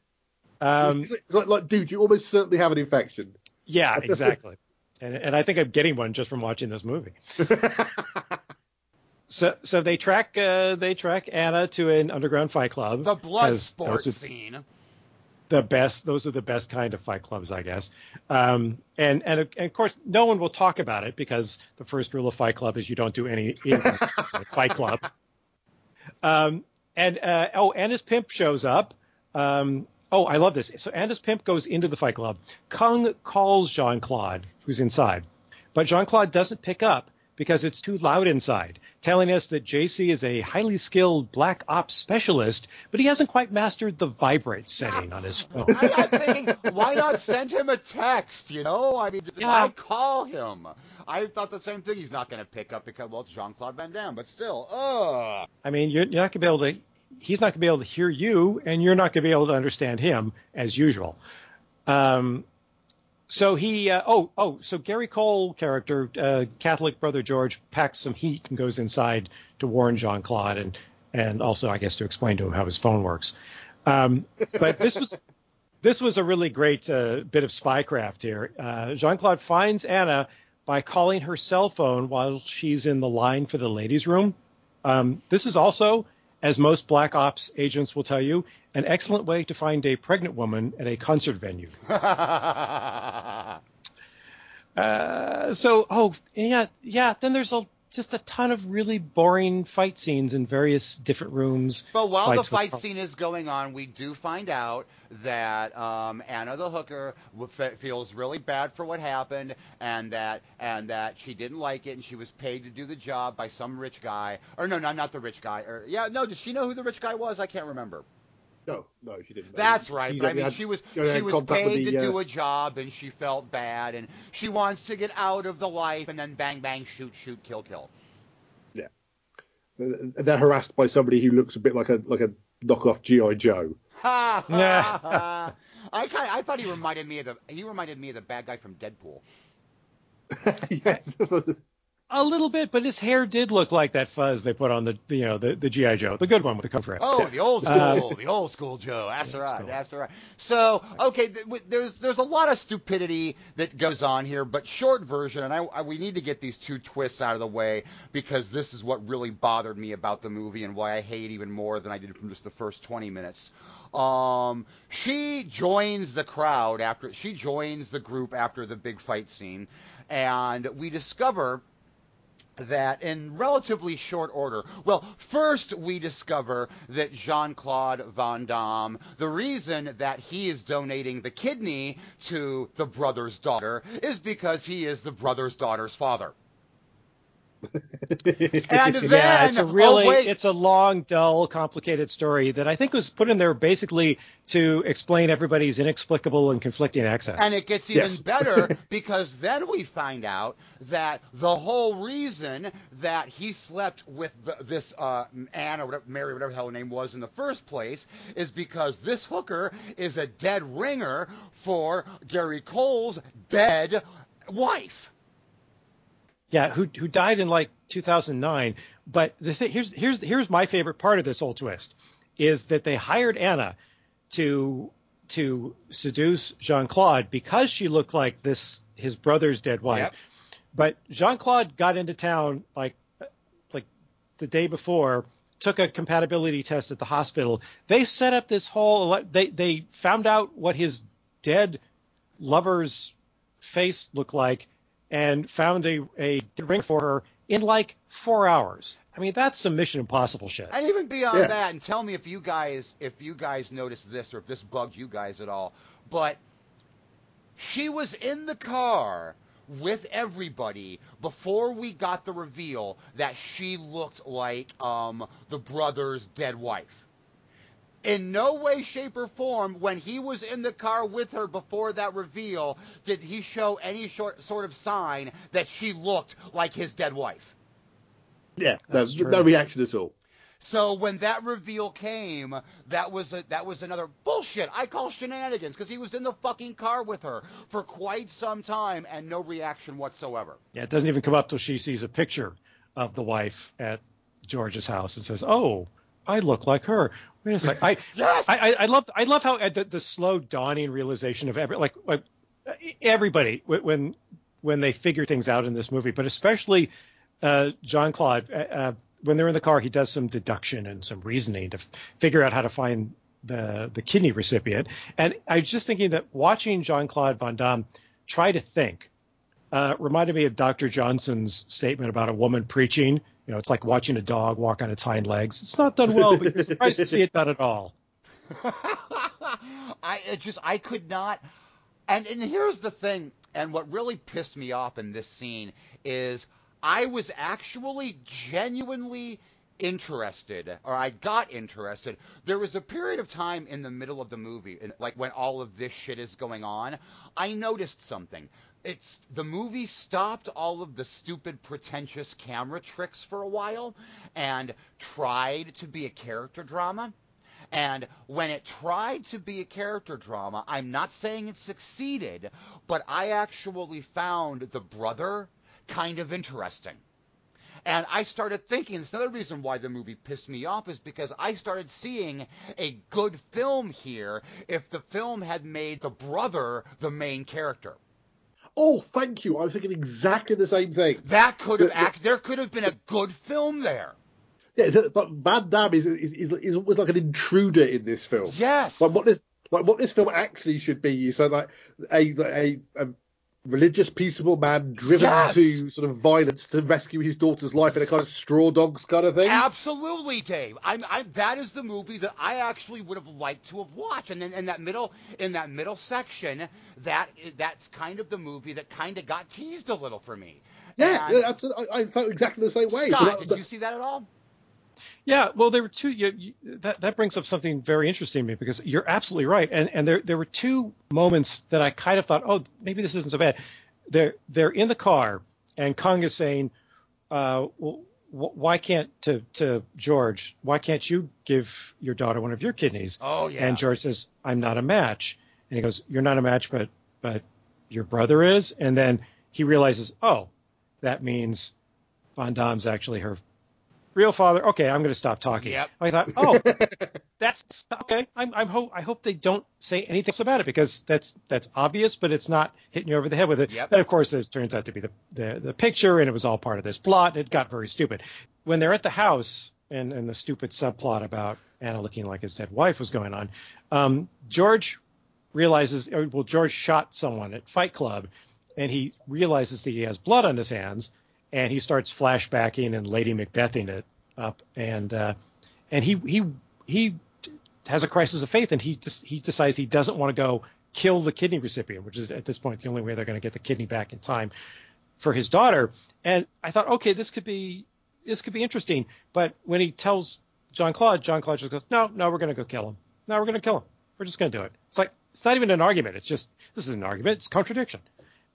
Speaker 6: Um,
Speaker 5: like, like, dude, you almost certainly have an infection.
Speaker 6: Yeah, exactly. And and I think I'm getting one just from watching this movie. So so they track uh, they track Anna to an underground fight club.
Speaker 1: The blood sport
Speaker 6: are
Speaker 1: scene.
Speaker 6: the best. Those are the best kind of fight clubs, I guess. Um, and, and and of course, no one will talk about it because the first rule of Fight Club is you don't do any Fight Club. Um, and uh, oh, Anna's pimp shows up. Um, oh, I love this. So Anna's pimp goes into the Fight Club. Kung calls Jean Claude, who's inside, but Jean Claude doesn't pick up because it's too loud inside, telling us that JC is a highly skilled black ops specialist, but he hasn't quite mastered the vibrate setting on his phone.
Speaker 1: I, I'm thinking, why not send him a text? You know, I mean,
Speaker 6: Yeah.
Speaker 1: why call him? I thought the same thing. He's not going to pick up because well, it's Jean Claude Van Damme, but still, ugh.
Speaker 6: I mean, you're, you're not going to be able to. He's not going to be able to hear you, and you're not going to be able to understand him as usual. Um, so he, uh, oh, oh, so Gary Cole character, uh, Catholic brother George, packs some heat and goes inside to warn Jean Claude, and and also, I guess, to explain to him how his phone works. Um, but this was this was a really great uh, bit of spycraft here. Uh, Jean Claude finds Anna by calling her cell phone while she's in the line for the ladies' room. Um, this is also, as most Black Ops agents will tell you, an excellent way to find a pregnant woman at a concert venue. Uh, so, oh, yeah, yeah. Then there's a just a ton of really boring fight scenes in various different rooms.
Speaker 1: But while the fight scene is going on, we do find out that um, Anna the hooker feels really bad for what happened, and that and that she didn't like it, and she was paid to do the job by some rich guy, or no, not not the rich guy, or yeah, no, did she know who the rich guy was? I can't remember.
Speaker 5: No, no, she didn't.
Speaker 1: That's right.
Speaker 5: She's
Speaker 1: But I mean,
Speaker 5: had-
Speaker 1: she was
Speaker 5: she
Speaker 1: she was paid
Speaker 5: the,
Speaker 1: to
Speaker 5: uh,
Speaker 1: do a job, and she felt bad, and she wants to get out of the life, and then bang bang shoot shoot kill kill.
Speaker 5: Yeah, They're harassed by somebody who looks a bit like a like a knockoff GI Joe.
Speaker 1: Ha ha ha! I kind I thought he reminded me of the he reminded me of the bad guy from Deadpool.
Speaker 5: yes.
Speaker 6: A little bit, but his hair did look like that fuzz they put on the, you know, the, the GI Joe, the good one with the cover.
Speaker 1: Oh, the old school,
Speaker 6: Uh,
Speaker 1: the old school Joe. That's right.
Speaker 6: school.
Speaker 1: That's right. So, okay, th- w- there's there's a lot of stupidity that goes on here, but short version, and I, I we need to get these two twists out of the way because this is what really bothered me about the movie and why I hate even more than I did from just the first 20 minutes. Um, she joins the crowd after she joins the group after the big fight scene, and we discover that in relatively short order. Well, first we discover that Jean Claude Van Damme, the reason that he is donating the kidney to the brother's daughter is because he is the brother's daughter's father. And then,
Speaker 6: yeah, it's a really,
Speaker 1: oh,
Speaker 6: it's a long, dull, complicated story that I think was put in there basically to explain everybody's inexplicable and conflicting accents.
Speaker 1: And it gets even
Speaker 5: Yes.
Speaker 1: better because then we find out that the whole reason that he slept with the, this uh, Anne or whatever, Mary, whatever the hell her name was in the first place, is because this hooker is a dead ringer for Gary Cole's dead wife.
Speaker 6: Yeah, who who died in like 2009. But the thing here's here's here's my favorite part of this whole twist is that they hired Anna to to seduce Jean Claude because she looked like this his brother's dead wife.
Speaker 1: Yep.
Speaker 6: But Jean Claude got into town like like the day before, took a compatibility test at the hospital. They set up this whole they they found out what his dead lover's face looked like and found a, a ring for her in like four hours. I mean, that's some Mission Impossible shit.
Speaker 1: And even beyond
Speaker 5: Yeah.
Speaker 1: that, and tell me if you guys if you guys noticed this or if this bugged you guys at all. But she was in the car with everybody before we got the reveal that she looked like um, the brother's dead wife. In no way, shape, or form, when he was in the car with her before that reveal, did he show any short, sort of sign that she looked like his dead wife.
Speaker 5: yeah, no,
Speaker 6: That's true.
Speaker 5: no reaction at all.
Speaker 1: So when that reveal came, that was a, that was another bullshit. I call shenanigans because he was in the fucking car with her for quite some time and no reaction whatsoever.
Speaker 6: Yeah, it doesn't even come up till she sees a picture of the wife at George's house and says, "Oh, I look like her." Wait a second. I
Speaker 1: Yes!
Speaker 6: I, I, love I love how uh, the, the slow dawning realization of every like, like everybody when when they figure things out in this movie, but especially uh, John Claude. Uh, uh, when they're in the car, he does some deduction and some reasoning to f- figure out how to find the the kidney recipient. And I was just thinking that watching Jean Claude Van Damme try to think uh, reminded me of Dr. Johnson's statement about a woman preaching. You know, it's like watching a dog walk on its hind legs. It's not done well, but you're surprised to see it done at all.
Speaker 1: I just I could not. And and here's the thing. And what really pissed me off in this scene is I was actually genuinely interested, or I got interested. There was a period of time in the middle of the movie, like when all of this shit is going on, I noticed something. It's the movie stopped all of the stupid, pretentious camera tricks for a while and tried to be a character drama. And when it tried to be a character drama, I'm not saying it succeeded, but I actually found the brother kind of interesting. And I started thinking, it's another reason why the movie pissed me off is because I started seeing a good film here if the film had made the brother the main character.
Speaker 5: Oh, thank you. I was thinking exactly the same thing.
Speaker 1: That could have
Speaker 5: The-
Speaker 1: act, there could have been a good film there.
Speaker 5: Yeah, but Van Damme is, is, is, is almost like an intruder in this film.
Speaker 1: Yes.
Speaker 5: Like what this like what this film actually should be is so like a a, a religious peaceable man driven
Speaker 1: Yes.
Speaker 5: to sort of violence to rescue his daughter's life in a kind of straw dogs kind of thing.
Speaker 1: Absolutely, Dave. I'm, I, that is the movie that I actually would have liked to have watched. And then in that middle, in that middle section, that that's kind of the movie that kind of got teased a little for me.
Speaker 5: yeah,
Speaker 1: And-
Speaker 5: yeah, absolutely. I, I felt exactly the same way. So
Speaker 1: Scott,
Speaker 5: that-
Speaker 1: did you see that at all?
Speaker 6: Yeah, well, there were two. You, you, that that brings up something very interesting to me because you're absolutely right, and and there there were two moments that I kind of thought, oh, maybe this isn't so bad. They're they're in the car, and Kong is saying, uh, well, wh- why can't to to George, why can't you give your daughter one of your kidneys?
Speaker 1: Oh yeah.
Speaker 6: And George says, I'm not a match, and he goes, you're not a match, but but your brother is, and then he realizes, oh, that means Von Damme's actually her real father. Okay, I'm going to stop talking.
Speaker 1: Yep.
Speaker 6: I thought, oh, that's okay. I'm, I'm hope I hope they don't say anything else about it because that's that's obvious, but it's not hitting you over the head with it.
Speaker 1: Yep.
Speaker 6: But of course, it turns out to be the, the the picture, and it was all part of this plot. And it got very stupid when they're at the house, and and the stupid subplot about Anna looking like his dead wife was going on. Um, George realizes, well, George shot someone at Fight Club, and he realizes that he has blood on his hands, and he starts flashbacking and Lady Macbething it up, and uh, and he he he has a crisis of faith, and he just he decides he doesn't want to go kill the kidney recipient, which is at this point the only way they're going to get the kidney back in time for his daughter. And I thought, okay, this could be this could be interesting. But when he tells John Claude, John Claude just goes, no, no, we're going to go kill him. No, we're going to kill him. We're just going to do it. It's like it's not even an argument. It's just this is an argument. It's contradiction.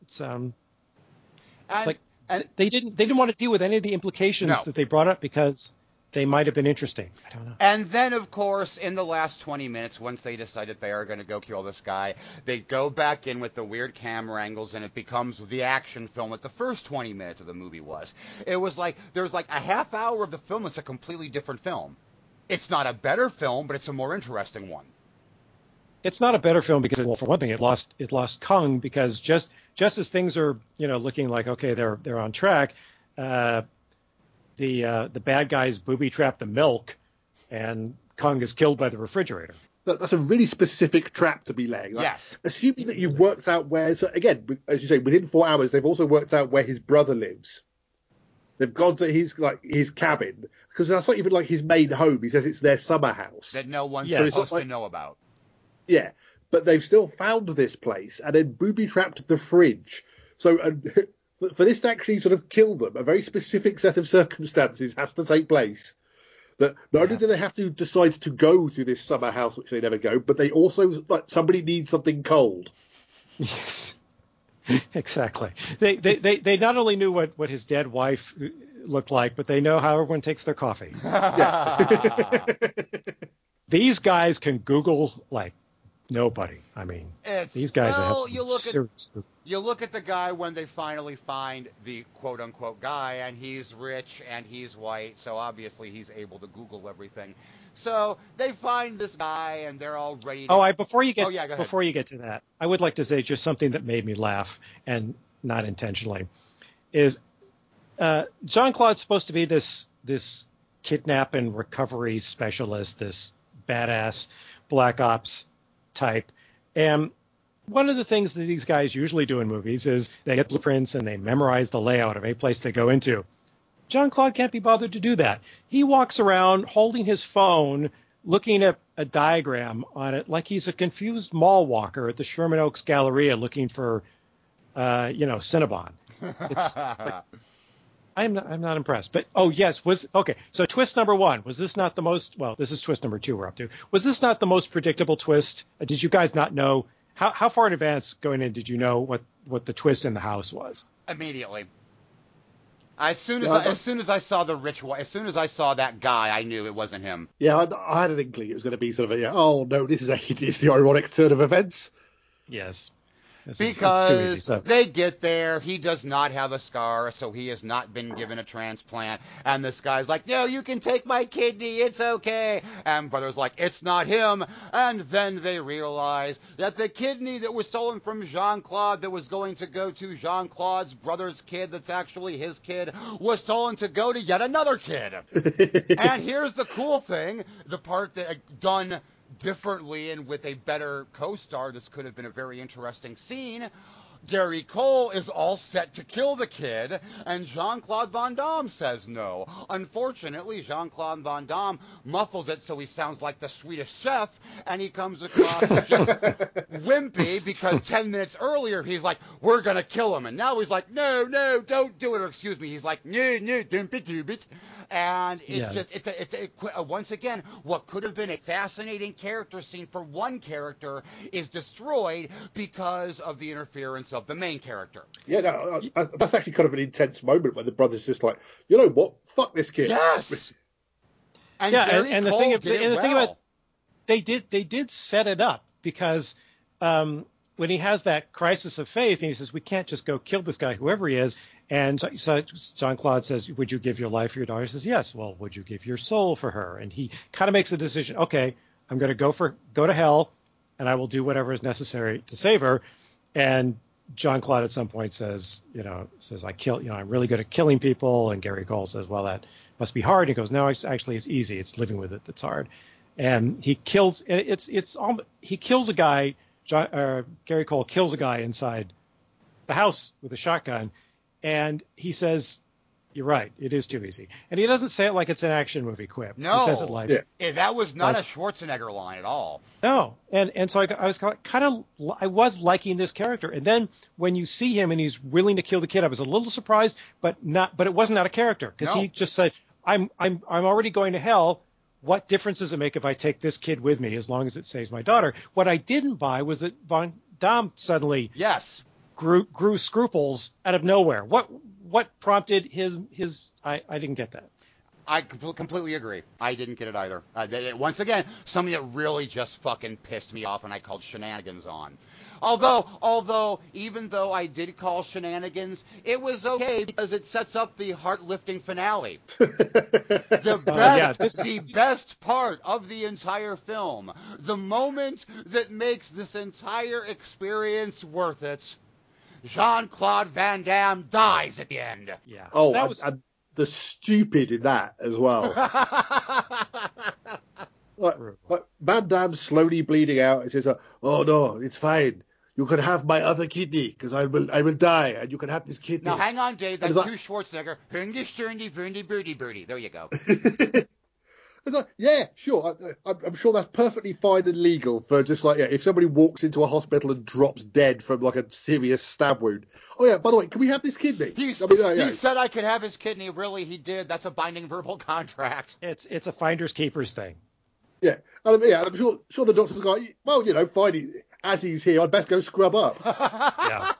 Speaker 6: It's um it's like
Speaker 1: and
Speaker 6: they didn't they didn't want to deal with any of the implications
Speaker 1: No.
Speaker 6: that they brought up because they might have been interesting. I don't know.
Speaker 1: And then, of course, in the last 20 minutes, once they decide that they are going to go kill this guy, they go back in with the weird camera angles, and it becomes the action film that the first 20 minutes of the movie was. It was like there's like a half hour of the film that's a completely different film. It's not a better film, but it's a more interesting one.
Speaker 6: It's not a better film because well for one thing it lost it lost Kung because just just as things are you know looking like okay they're they're on track uh, the uh, the bad guys booby trap the milk and Kung is killed by the refrigerator.
Speaker 5: that, that's a really specific trap to be laying. Like,
Speaker 1: Yes.
Speaker 5: Assuming that you've worked out where, so again, with, as you say, within four hours, they've also worked out where his brother lives. They've gone to his like his cabin because that's not even like his main home. He says it's their summer house.
Speaker 1: That no one's
Speaker 6: Yes.
Speaker 1: supposed
Speaker 5: So it's
Speaker 1: to know about.
Speaker 5: Yeah, but they've still found this place and then booby trapped the fridge. So uh, and for- this to actually sort of kill them, a very specific set of circumstances has to take place. That not only do they have to decide to go to this summer house, which they never go, but they also like somebody needs something cold.
Speaker 6: Yes. exactly. They, they they they not only knew what what his dead wife uh, looked like, but they know how everyone takes their coffee. These guys can Google like nobody. I mean,
Speaker 1: It's,
Speaker 6: these guys
Speaker 1: well,
Speaker 6: have
Speaker 1: you look at you look at the guy when they finally find the quote unquote guy, and he's rich and he's white, so obviously he's able to Google everything. So they find this guy, and they're all ready. To,
Speaker 6: Oh, I before you get
Speaker 1: Oh, yeah,
Speaker 6: before you get to that, I would like to say just something that made me laugh and not intentionally is uh, Jean Claude's supposed to be this this kidnap and recovery specialist, this badass black ops type. And one of the things that these guys usually do in movies is they get blueprints and they memorize the layout of any place they go into. John Claude can't be bothered to do that. He walks around holding his phone, looking at a diagram on it like he's a confused mall walker at the Sherman Oaks Galleria looking for, uh, you know, Cinnabon. It's like, I'm not, I'm not impressed. But oh yes, was okay. So twist number one was this not the most? Well, this is twist number two we're up to. Was this not the most predictable twist? Uh, Did you guys not know how how far in advance going in did you know what what the twist in the house was?
Speaker 1: Immediately. As soon as
Speaker 5: Yeah,
Speaker 1: I,
Speaker 5: I-
Speaker 1: as soon as I saw the rich, wa- as soon as I saw that guy, I knew it wasn't him.
Speaker 5: Yeah, I, I had an inkling it was going to be sort of a, yeah, oh no, this is a, it's the ironic turn of events.
Speaker 6: Yes, This is-
Speaker 1: Because
Speaker 6: easy. So
Speaker 1: they get there, he does not have a scar, so he has not been given a transplant. And this guy's like, "No, you can take my kidney, it's okay." And brother's like, "It's not him." And then they realize that the kidney that was stolen from Jean Claude, that was going to go to Jean Claude's brother's kid, that's actually his kid, was stolen to go to yet another kid. and here's the cool thing: the part that uh, done differently and with a better co-star, this could have been a very interesting scene. Gary Cole is all set to kill the kid, and Jean Claude Van Damme says no. Unfortunately, Jean Claude Van Damme muffles it so he sounds like the Swedish chef, and he comes across as just wimpy because 10 minutes earlier he's like, We're gonna kill him. And now he's like, No, no, don't do it. Or excuse me, he's like, No, no, don't be do it. And it's
Speaker 6: Yeah.
Speaker 1: just, it's a, it's a, uh, once again, what could have been a fascinating character scene for one character is destroyed because of the interference of the main character.
Speaker 5: Yeah, no, I, I, that's actually kind of an intense moment when the brother's just like, you know what, fuck this kid.
Speaker 1: Yes. And
Speaker 6: Yeah, and-
Speaker 1: Gary
Speaker 6: and the
Speaker 1: Cole
Speaker 6: thing of-
Speaker 1: did it
Speaker 6: and the thing about- they did they did set it up because um, when he has that crisis of faith and he says we can't just go kill this guy whoever he is. And so- so John Claude says would you give your life for your daughter? He says yes. Well would you give your soul for her? And he kind of makes a decision okay I'm going to go for go to hell and I will do whatever is necessary to save her. And John Claude at some point says, you know, says I kill, you know, I'm really good at killing people, and Gary Cole says, well, that must be hard. He goes, no, it's actually it's easy. It's living with it that's hard. And he kills. and It's it's all he kills a guy. John, uh, Gary Cole kills a guy inside the house with a shotgun, and he says, "You're right. It is too easy." And he doesn't say it like it's an action movie quip.
Speaker 1: No.
Speaker 6: he says it like
Speaker 5: Yeah.
Speaker 1: Eh, that was not
Speaker 6: Like-
Speaker 1: a Schwarzenegger line at all.
Speaker 6: no, and and so I, I was kind of I was liking this character, and then when you see him and he's willing to kill the kid, I was a little surprised, but not but it wasn't out of character because
Speaker 1: No.
Speaker 6: he just said, "I'm I'm I'm already going to hell. What difference does it make if I take this kid with me as long as it saves my daughter?" What I didn't buy was that Von Damme suddenly
Speaker 1: Yes.
Speaker 6: grew grew scruples out of nowhere. What what prompted his his I I didn't get that.
Speaker 1: I completely agree. I didn't get it either. Uh, th- th- once again, something that really just fucking pissed me off and I called shenanigans on. Although, although, even though I did call shenanigans, it was okay because it sets up the heart-lifting finale. The
Speaker 6: Uh, yeah,
Speaker 1: best, the best part of the entire film, the moment that makes this entire experience worth it. Jean-Claude Van Damme dies at the end.
Speaker 6: Yeah.
Speaker 5: Oh,
Speaker 6: that
Speaker 5: and,
Speaker 6: was
Speaker 5: and the stupid in that as well. like, like Van Damme slowly bleeding out. It says, uh, "Oh no, it's fine. You can have my other kidney because I will, I will die, and you can have this kidney."
Speaker 1: Now, hang on, Dave. That's
Speaker 5: Is that-
Speaker 1: too Schwarzenegger. Hundy, sturdy, vundy, birdie, birdie. There you go.
Speaker 5: It's like, yeah, sure. I, I, I'm sure that's perfectly fine and legal for just like, yeah, if somebody walks into a hospital and drops dead from like a serious stab wound. Oh yeah, by the way, can we have this kidney?
Speaker 1: He,
Speaker 5: I mean, uh, yeah.
Speaker 1: he said I could have his kidney. Really, he did. That's a binding verbal contract.
Speaker 6: it's it's a finders keepers thing.
Speaker 5: Yeah, and, I'm- yeah, I'm sure, sure the doctor's like, well, you know, fine. he- As he's here, I'd best go scrub up.
Speaker 6: Yeah.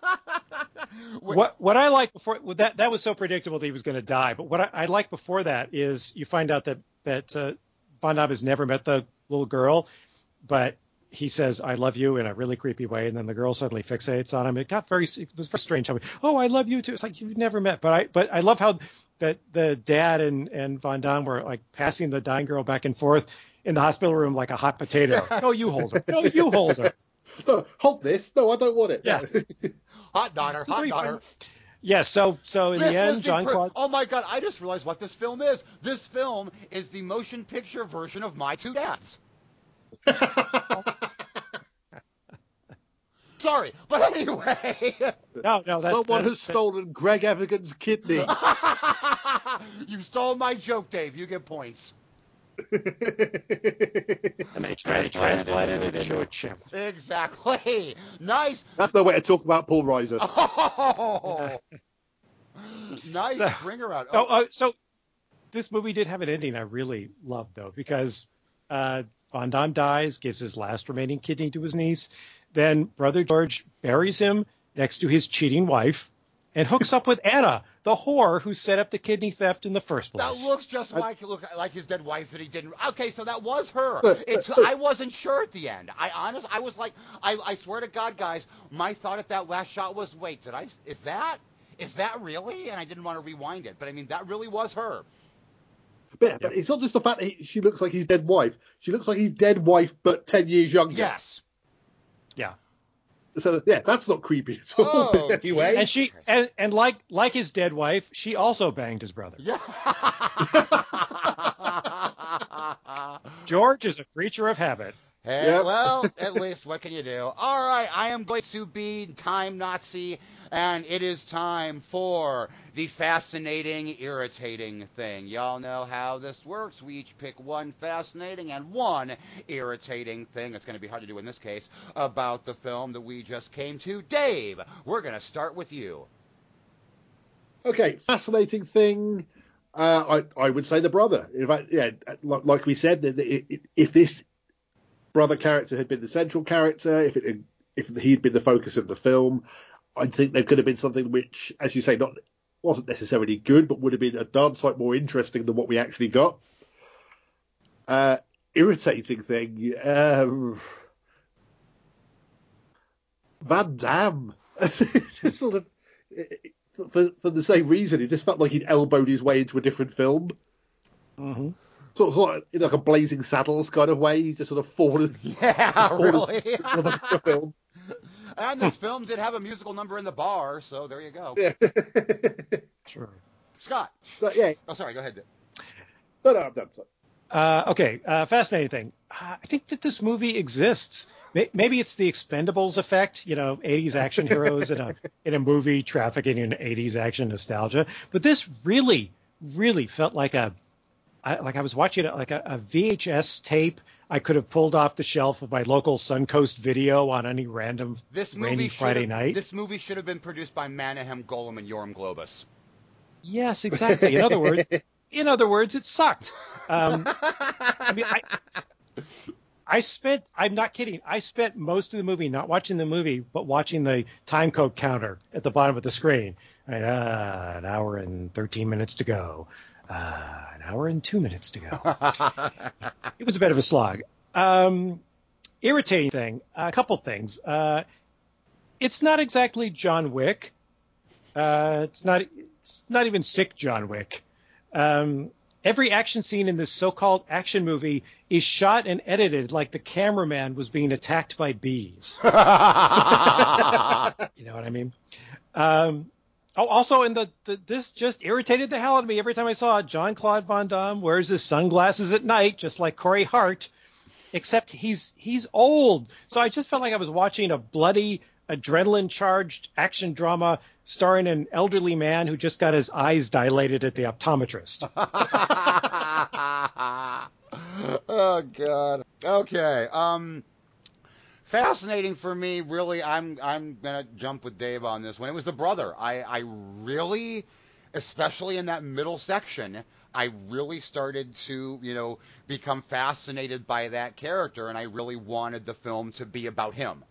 Speaker 6: what what I like before well, that that was so predictable that he was going to die. But what I, I like before that is you find out that that uh, Von Damme has never met the little girl, but he says I love you in a really creepy way, and then the girl suddenly fixates on him. It got very it was very strange. Oh, I love you too. It's like you've never met, but I but I love how that the dad and and Von Damme were like passing the dying girl back and forth in the hospital room like a hot potato. no, you hold her. No, you hold her.
Speaker 5: no, hold this. No, I don't want it.
Speaker 6: Yeah.
Speaker 1: Hot daughter, hot daughter.
Speaker 6: Find- Yes. so so in
Speaker 1: This
Speaker 6: the end, John
Speaker 1: per-
Speaker 6: Claude.
Speaker 1: Oh my god! I just realized what this film is. This film is the motion picture version of My Two Dads. Sorry, but anyway,
Speaker 6: No, no, that,
Speaker 5: Someone
Speaker 6: that-
Speaker 5: has stolen Greg Evigan's kidney.
Speaker 1: you stole my joke, Dave. You get points.
Speaker 6: And they transplanted it into a chimp.
Speaker 1: Exactly. Nice.
Speaker 5: That's no way to talk about Paul Reiser.
Speaker 1: Oh. nice
Speaker 6: So-
Speaker 1: bring around.
Speaker 6: So, uh, so this movie did have an ending I really loved though, because uh, Von Damme dies, gives his last remaining kidney to his niece, then brother George buries him next to his cheating wife, and hooks up with Anna, the whore who set up the kidney theft in the first place.
Speaker 1: That looks just like look like his dead wife that he didn't. Okay, so that was her. It's I wasn't sure at the end. I honest I was like I I swear to God, guys, my thought at that last shot was, wait, did I? Is that? Is that really? And I didn't want to rewind it, but I mean that really was her.
Speaker 5: But, but it's not just the fact that he, she looks like his dead wife. She looks like his dead wife, but ten years younger.
Speaker 1: Yes.
Speaker 6: yeah,
Speaker 5: So yeah, that's not creepy at all.
Speaker 1: Oh,
Speaker 5: anyway,
Speaker 6: and she and, and like like his dead wife, she also banged his brother.
Speaker 1: Yeah.
Speaker 6: George is a creature of habit.
Speaker 1: Hey,
Speaker 5: Yep.
Speaker 1: well, at least what can you do? All right, I am going to be time Nazi, and it is time for the fascinating, irritating thing. Y'all know how this works. We each pick one fascinating and one irritating thing. It's going to be hard to do in this case about the film that we just came to. Dave, we're going to start with you.
Speaker 5: okay, fascinating thing. Uh, I I would say the brother. In fact, yeah, like, we said, that it, it, if this brother character had been the central character, if it if he'd been the focus of the film, I think there could have been something which, as you say, not wasn't necessarily good, but would have been a darn sight more interesting than what we actually got. Uh, irritating thing. Um, Van Damme. Just sort of for, for the same reason. It just felt like he'd elbowed his way into a different film.
Speaker 6: Mm-hmm.
Speaker 5: Sort of, sort of in like a Blazing Saddles kind of way. He just sort of fallen
Speaker 1: Yeah, really.
Speaker 5: into the film.
Speaker 1: and this film did have a musical number in the bar, so there you go.
Speaker 5: Yeah.
Speaker 6: Sure.
Speaker 1: Scott.
Speaker 5: so, yeah.
Speaker 1: Oh, sorry. Go ahead.
Speaker 5: No, no, I'm done. Sorry.
Speaker 6: Uh, okay, uh, fascinating thing. Uh, I think that this movie exists. Maybe it's the Expendables effect, you know, 80s action heroes in a in a movie trafficking in 80s action nostalgia. But this really, really felt like a I, like I was watching it like a, a VHS tape I could have pulled off the shelf of my local Suncoast video on any random
Speaker 1: This
Speaker 6: rainy Friday night.
Speaker 1: This movie should have been produced by Menahem Golan and Yoram Globus.
Speaker 6: Yes, exactly. In other words, in other words, it sucked. Um, I mean, I, I spent. I'm not kidding. I spent most of the movie not watching the movie, but watching the time code counter at the bottom of the screen. Right, uh, an hour and 13 minutes to go. Uh, an hour and two minutes to go. it was a bit of a slog. Um, irritating thing. A couple things. Uh, it's not exactly John Wick. Uh, it's not. It's not even sick John Wick. Um, every action scene in this so-called action movie is shot and edited like the cameraman was being attacked by bees. You know what I mean? Um, oh, also, in the, the this just irritated the hell out of me every time I saw John Claude Van Damme wears his sunglasses at night, just like Corey Hart, except he's he's old. So I just felt like I was watching a bloody, adrenaline-charged action drama starring an elderly man who just got his eyes dilated at the optometrist.
Speaker 1: oh God. Okay. Um, fascinating for me. Really, I'm I'm gonna jump with Dave on this one. It was the brother. I I really, especially in that middle section. I really started to, you know, become fascinated by that character, and I really wanted the film to be about him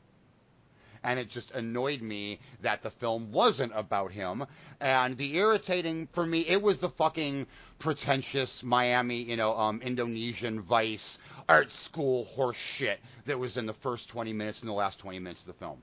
Speaker 1: and it just annoyed me that the film wasn't about him. And the irritating for me, it was the fucking pretentious Miami, you know, um, Indonesian Vice art school horse shit that was in the first 20 minutes and the last 20 minutes of the film.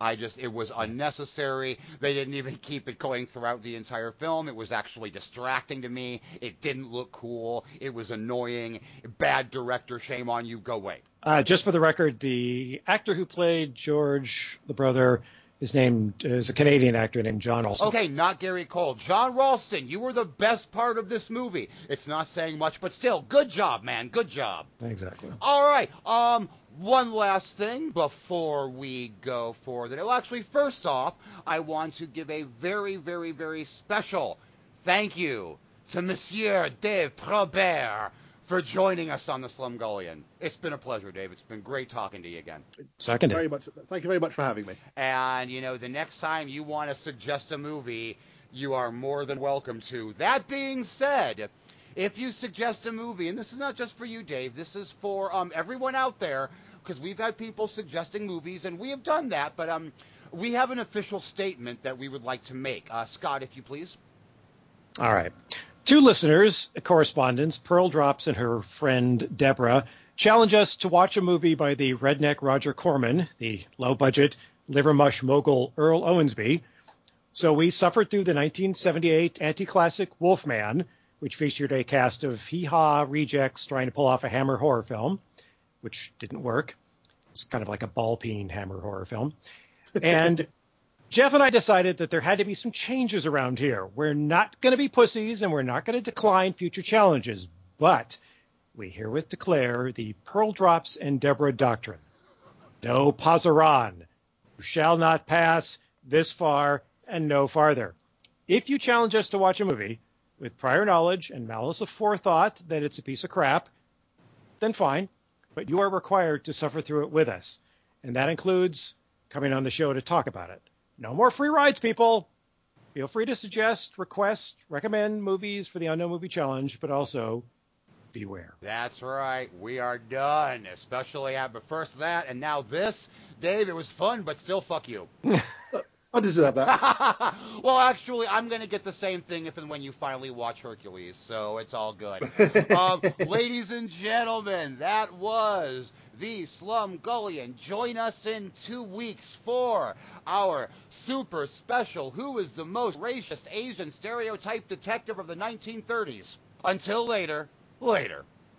Speaker 1: I just, it was unnecessary. They didn't even keep it going throughout the entire film. It was actually distracting to me. It didn't look cool. It was annoying. Bad director. Shame on you. Go away.
Speaker 6: Uh, just for the record, the actor who played George, the brother, His name is a Canadian actor named John Ralston.
Speaker 1: Okay, not Gary Cole. John Ralston, you were the best part of this movie. It's not saying much, but still, good job, man. Good job.
Speaker 6: Exactly.
Speaker 1: All right. Um, one last thing before we go for the day. Well, actually, first off, I want to give a very, very, very special thank you to Monsieur Dave Probert for joining us on the Slumgullion. It's been a pleasure, Dave. It's been great talking to you again.
Speaker 6: Second.
Speaker 5: Very much. Thank you very much for having me.
Speaker 1: And, you know, the next time you want to suggest a movie, you are more than welcome to. That being said, if you suggest a movie, and this is not just for you, Dave, this is for um, everyone out there, because we've had people suggesting movies, and we have done that, but um, we have an official statement that we would like to make. Uh, Scott, if you please.
Speaker 6: All right. Two listeners, correspondents, Pearl Drops and her friend Deborah, challenge us to watch a movie by the redneck Roger Corman, the low budget liver mush mogul Earl Owensby. So we suffered through the 1978 anti classic Wolfman, which featured a cast of hee haw rejects trying to pull off a Hammer horror film, which didn't work. It's kind of like a ball peen Hammer horror film. And Jeff and I decided that there had to be some changes around here. We're not going to be pussies and we're not going to decline future challenges, but we herewith declare the Pearl Drops and Deborah Doctrine. No pasaran. You shall not pass this far and no farther. If you challenge us to watch a movie with prior knowledge and malice of forethought that it's a piece of crap, then fine, but you are required to suffer through it with us. And that includes coming on the show to talk about it. No more free rides, people. Feel free to suggest, request, recommend movies for the Unknown Movie Challenge, but also beware.
Speaker 1: That's right. We are done. Especially, but first that, and now this. Dave, it was fun, but still, fuck you.
Speaker 5: I deserve that.
Speaker 1: well, actually, I'm going to get the same thing if and when you finally watch Hercules, so it's all good. um, ladies and gentlemen, that was the Slumgullion. Join us in two weeks for our super special Who is the Most Racist Asian Stereotype Detective of the 1930s? Until later, later.